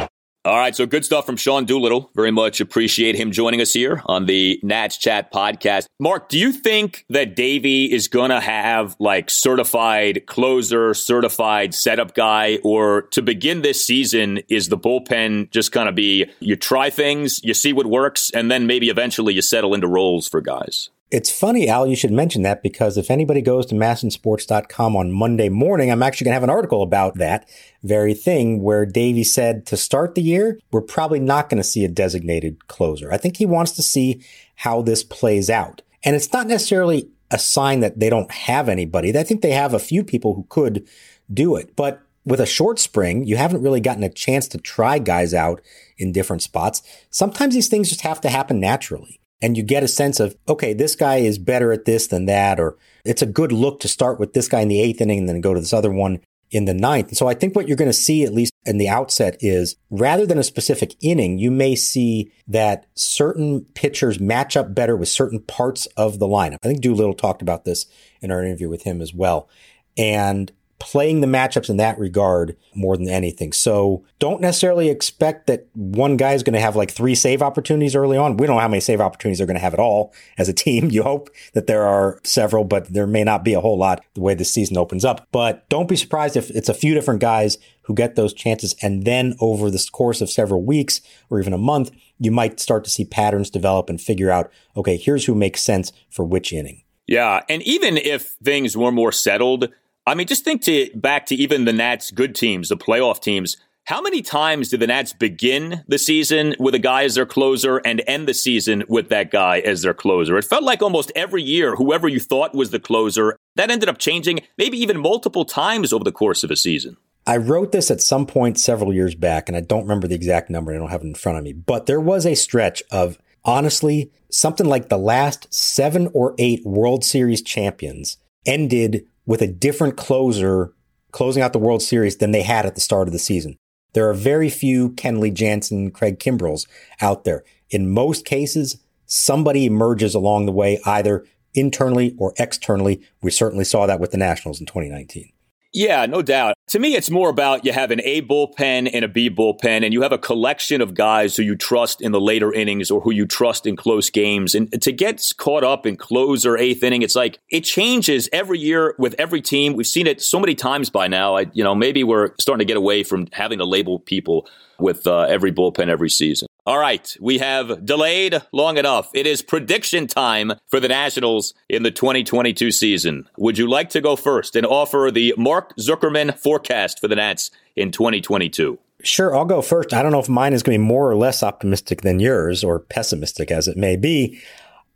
All right, so good stuff from Sean Doolittle. Very much appreciate him joining us here on the Nats Chat podcast. Mark, do you think that Davey is going to have like certified closer, certified setup guy, or to begin this season, is the bullpen just going to be you try things, you see what works, and then maybe eventually you settle into roles for guys? It's funny, Al, you should mention that because if anybody goes to masnsports.com on Monday morning, I'm actually going to have an article about that very thing where Davey said to start the year, we're probably not going to see a designated closer. I think he wants to see how this plays out. And it's not necessarily a sign that they don't have anybody. I think they have a few people who could do it. But with a short spring, you haven't really gotten a chance to try guys out in different spots. Sometimes these things just have to happen naturally and you get a sense of, okay, this guy is better at this than that, or it's a good look to start with this guy in the eighth inning and then go to this other one in the ninth. And So I think what you're going to see, at least in the outset, is rather than a specific inning, you may see that certain pitchers match up better with certain parts of the lineup. I think Doolittle talked about this in our interview with him as well. And playing the matchups in that regard more than anything. So don't necessarily expect that one guy is going to have like three save opportunities early on. We don't know how many save opportunities they're going to have at all as a <laughs> team. You hope that there are several, but there may not be a whole lot the way the season opens up. But don't be surprised if it's a few different guys who get those chances. And then over the course of several weeks or even a month, you might start to see patterns develop and figure out, okay, here's who makes sense for which inning. Yeah. And even if things were more settled, I mean, just think to back to even the Nats' good teams, the playoff teams. How many times did the Nats begin the season with a guy as their closer and end the season with that guy as their closer? It felt like almost every year, whoever you thought was the closer, that ended up changing maybe even multiple times over the course of a season. I wrote this at some point several years back, and I don't remember the exact number. I don't have it in front of me, but there was a stretch of honestly something like the last seven or eight World Series champions ended with a different closer closing out the World Series than they had at the start of the season. There are very few Kenley Jansen, Craig Kimbrels out there. In most cases, somebody emerges along the way, either internally or externally. We certainly saw that with the Nationals in 2019. Yeah, no doubt. To me, it's more about you have an A bullpen and a B bullpen, and you have a collection of guys who you trust in the later innings or who you trust in close games. And to get caught up in close or eighth inning, it's like it changes every year with every team. We've seen it so many times by now. I, you know, maybe we're starting to get away from having to label people with uh, every bullpen every season. All right, we have delayed long enough. It is prediction time for the Nationals in the 2022 season. Would you like to go first and offer the Mark Zuckerman forecast for the Nats in 2022? Sure, I'll go first. I don't know if mine is going to be more or less optimistic than yours or pessimistic as it may be.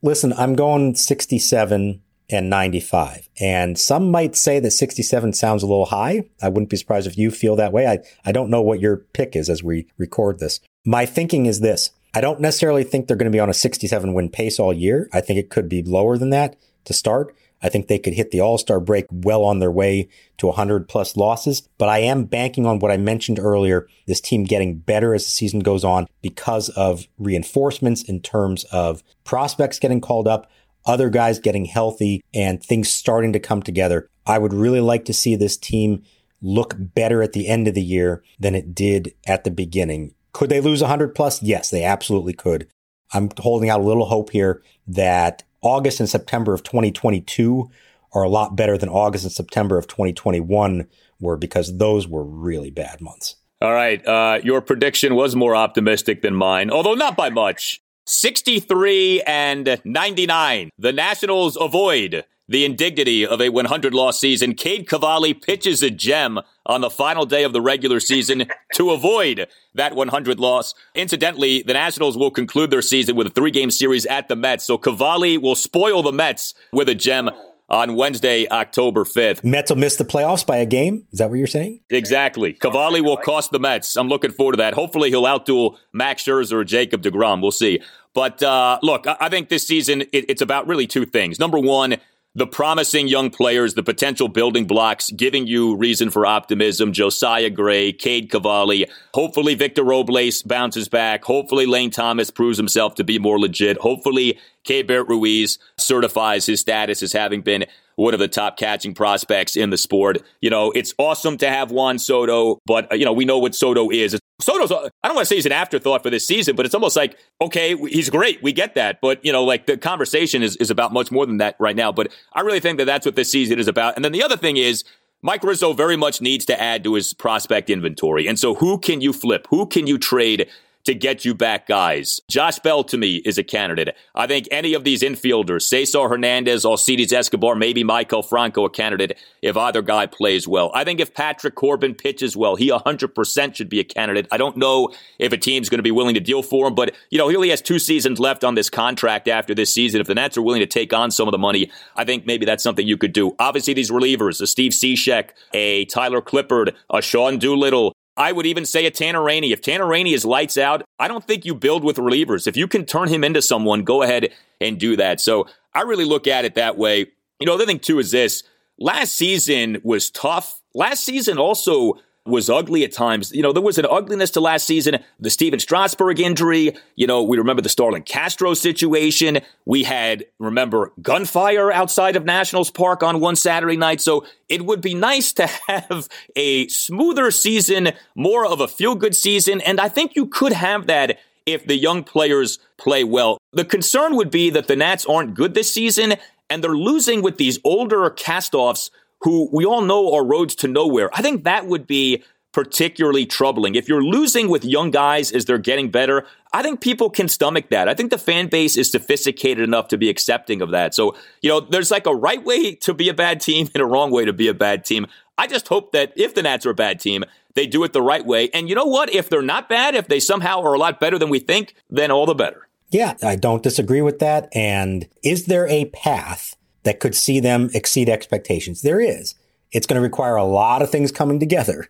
Listen, I'm going 67 and 95. And some might say that 67 sounds a little high. I wouldn't be surprised if you feel that way. I, I don't know what your pick is as we record this. My thinking is this. I don't necessarily think they're going to be on a 67 win pace all year. I think it could be lower than that to start. I think they could hit the All Star break well on their way to 100 plus losses. But I am banking on what I mentioned earlier this team getting better as the season goes on because of reinforcements in terms of prospects getting called up, other guys getting healthy, and things starting to come together. I would really like to see this team look better at the end of the year than it did at the beginning. Could they lose 100 plus? Yes, they absolutely could. I'm holding out a little hope here that August and September of 2022 are a lot better than August and September of 2021 were because those were really bad months. All right. Uh, your prediction was more optimistic than mine, although not by much. 63 and 99. The Nationals avoid the indignity of a 100 loss season. Cade Cavalli pitches a gem on the final day of the regular season <laughs> to avoid that 100 loss. Incidentally, the Nationals will conclude their season with a three game series at the Mets. So Cavalli will spoil the Mets with a gem on Wednesday, October 5th. Mets will miss the playoffs by a game. Is that what you're saying? Exactly. Cavalli will cost the Mets. I'm looking forward to that. Hopefully, he'll outduel Max Scherzer or Jacob DeGrom. We'll see. But uh, look, I think this season it, it's about really two things. Number one, the promising young players, the potential building blocks, giving you reason for optimism. Josiah Gray, Cade Cavalli. Hopefully, Victor Robles bounces back. Hopefully, Lane Thomas proves himself to be more legit. Hopefully, Keibert Ruiz certifies his status as having been one of the top catching prospects in the sport. You know, it's awesome to have Juan Soto, but, uh, you know, we know what Soto is. Soto's, uh, I don't want to say he's an afterthought for this season, but it's almost like, okay, he's great. We get that. But, you know, like the conversation is, is about much more than that right now. But I really think that that's what this season is about. And then the other thing is, Mike Rizzo very much needs to add to his prospect inventory. And so who can you flip? Who can you trade to get you back guys. Josh Bell to me is a candidate. I think any of these infielders, Cesar Hernandez, Alcides Escobar, maybe Maikel Franco, a candidate if either guy plays well. I think if Patrick Corbin pitches well, he 100% should be a candidate. I don't know if a team's going to be willing to deal for him, but you know, he only has two seasons left on this contract after this season. If the Nats are willing to take on some of the money, I think maybe that's something you could do. Obviously, these relievers, a Steve Cishek, a Tyler Clippard, a Sean Doolittle, I would even say a Tanner Rainey. If Tanner Rainey is lights out, I don't think you build with relievers. If you can turn him into someone, go ahead and do that. So I really look at it that way. You know, the other thing too is this last season was tough last season also was ugly at times. You know, there was an ugliness to last season. The Stephen Strasburg injury. You know, we remember the Starlin Castro situation. We had, remember, gunfire outside of Nationals Park on one Saturday night. So it would be nice to have a smoother season, more of a feel good season. And I think you could have that if the young players play well. The concern would be that the Nats aren't good this season and they're losing with these older castoffs who we all know are roads to nowhere. I think that would be particularly troubling. If you're losing with young guys as they're getting better, I think people can stomach that. I think the fan base is sophisticated enough to be accepting of that. So, you know, there's like a right way to be a bad team and a wrong way to be a bad team. I just hope that if the Nats are a bad team, they do it the right way. And you know what? If they're not bad, if they somehow are a lot better than we think, then all the better. Yeah, I don't disagree with that. And is there a path that could see them exceed expectations. There is. It's going to require a lot of things coming together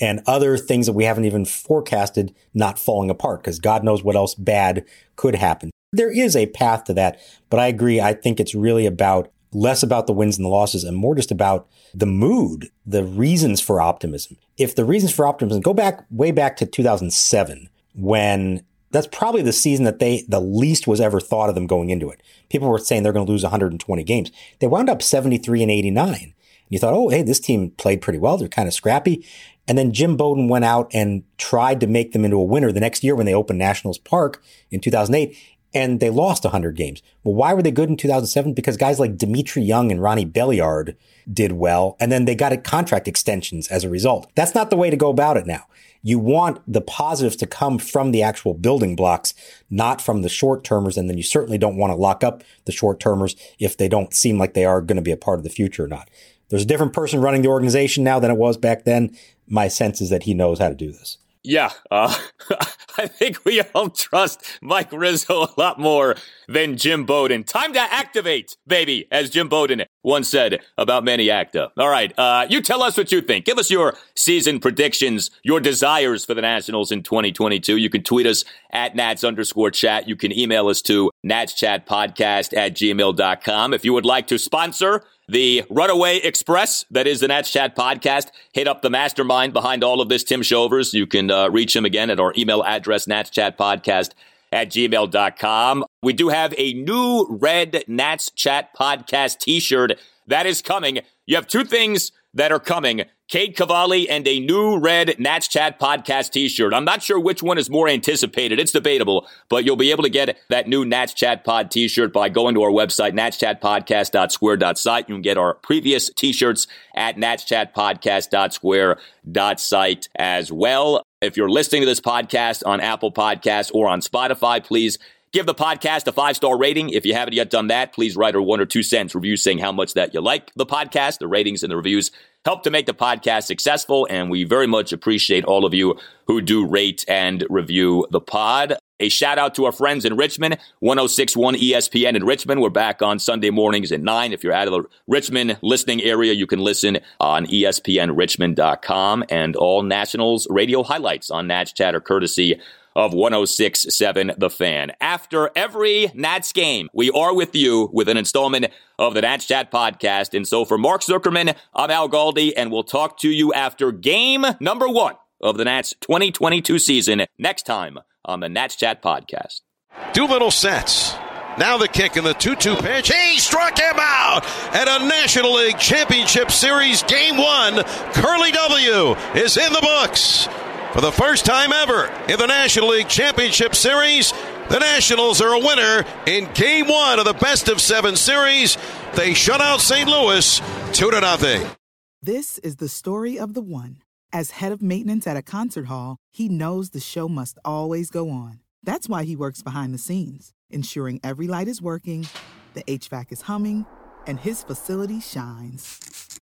and other things that we haven't even forecasted not falling apart because God knows what else bad could happen. There is a path to that, but I agree. I think it's really about less about the wins and the losses and more just about the mood, the reasons for optimism. If the reasons for optimism go back way back to 2007 when that's probably the season that they the least was ever thought of them going into it. People were saying they're going to lose 120 games. They wound up 73 and 89. And you thought, oh, hey, this team played pretty well. They're kind of scrappy. And then Jim Bowden went out and tried to make them into a winner the next year when they opened Nationals Park in 2008 and they lost 100 games. Well, why were they good in 2007? Because guys like Dmitri Young and Ronnie Belliard did well, and then they got contract extensions as a result. That's not the way to go about it now. You want the positives to come from the actual building blocks, not from the short termers. And then you certainly don't want to lock up the short termers if they don't seem like they are going to be a part of the future or not. There's a different person running the organization now than it was back then. My sense is that he knows how to do this. Yeah, uh, <laughs> I think we all trust Mike Rizzo a lot more than Jim Bowden. Time to activate, baby, as Jim Bowden once said about Manny Acta. All right, uh, you tell us what you think. Give us your season predictions, your desires for the Nationals in 2022. You can tweet us at Nats underscore chat. You can email us to natschatpodcast at gmail.com. If you would like to sponsor the Runaway Express, that is the Nats Chat podcast. Hit up the mastermind behind all of this, Tim Shovers. You can uh, reach him again at our email address, natschatpodcast at gmail.com. We do have a new red Nats Chat podcast t shirt that is coming. You have two things that are coming. Cade Cavalli and a new red Nats Chat podcast t-shirt. I'm not sure which one is more anticipated. It's debatable, but you'll be able to get that new Nats Chat pod t-shirt by going to our website, natschatpodcast.square.site. You can get our previous t-shirts at natschatpodcast.square.site as well. If you're listening to this podcast on Apple Podcasts or on Spotify, please Give the podcast a five star rating. If you haven't yet done that, please write a one or two cents review saying how much that you like the podcast. The ratings and the reviews help to make the podcast successful, and we very much appreciate all of you who do rate and review the pod. A shout out to our friends in Richmond, 1061 ESPN in Richmond. We're back on Sunday mornings at 9. If you're out of the Richmond listening area, you can listen on ESPNRichmond.com and all Nationals radio highlights on Nats Chatter courtesy of 1067 The Fan. After every Nats game, we are with you with an installment of the Nats Chat podcast. And so for Mark Zuckerman, I'm Al Galdi, and we'll talk to you after game number one of the Nats 2022 season next time on the Nats Chat podcast. Doolittle sets. Now the kick in the 2 2 pitch. He struck him out at a National League Championship Series Game 1. Curly W is in the books. For the first time ever in the National League Championship Series, the Nationals are a winner in Game 1 of the Best of 7 Series. They shut out St. Louis 2 to nothing. This is the story of the one. As head of maintenance at a concert hall, he knows the show must always go on. That's why he works behind the scenes, ensuring every light is working, the HVAC is humming, and his facility shines.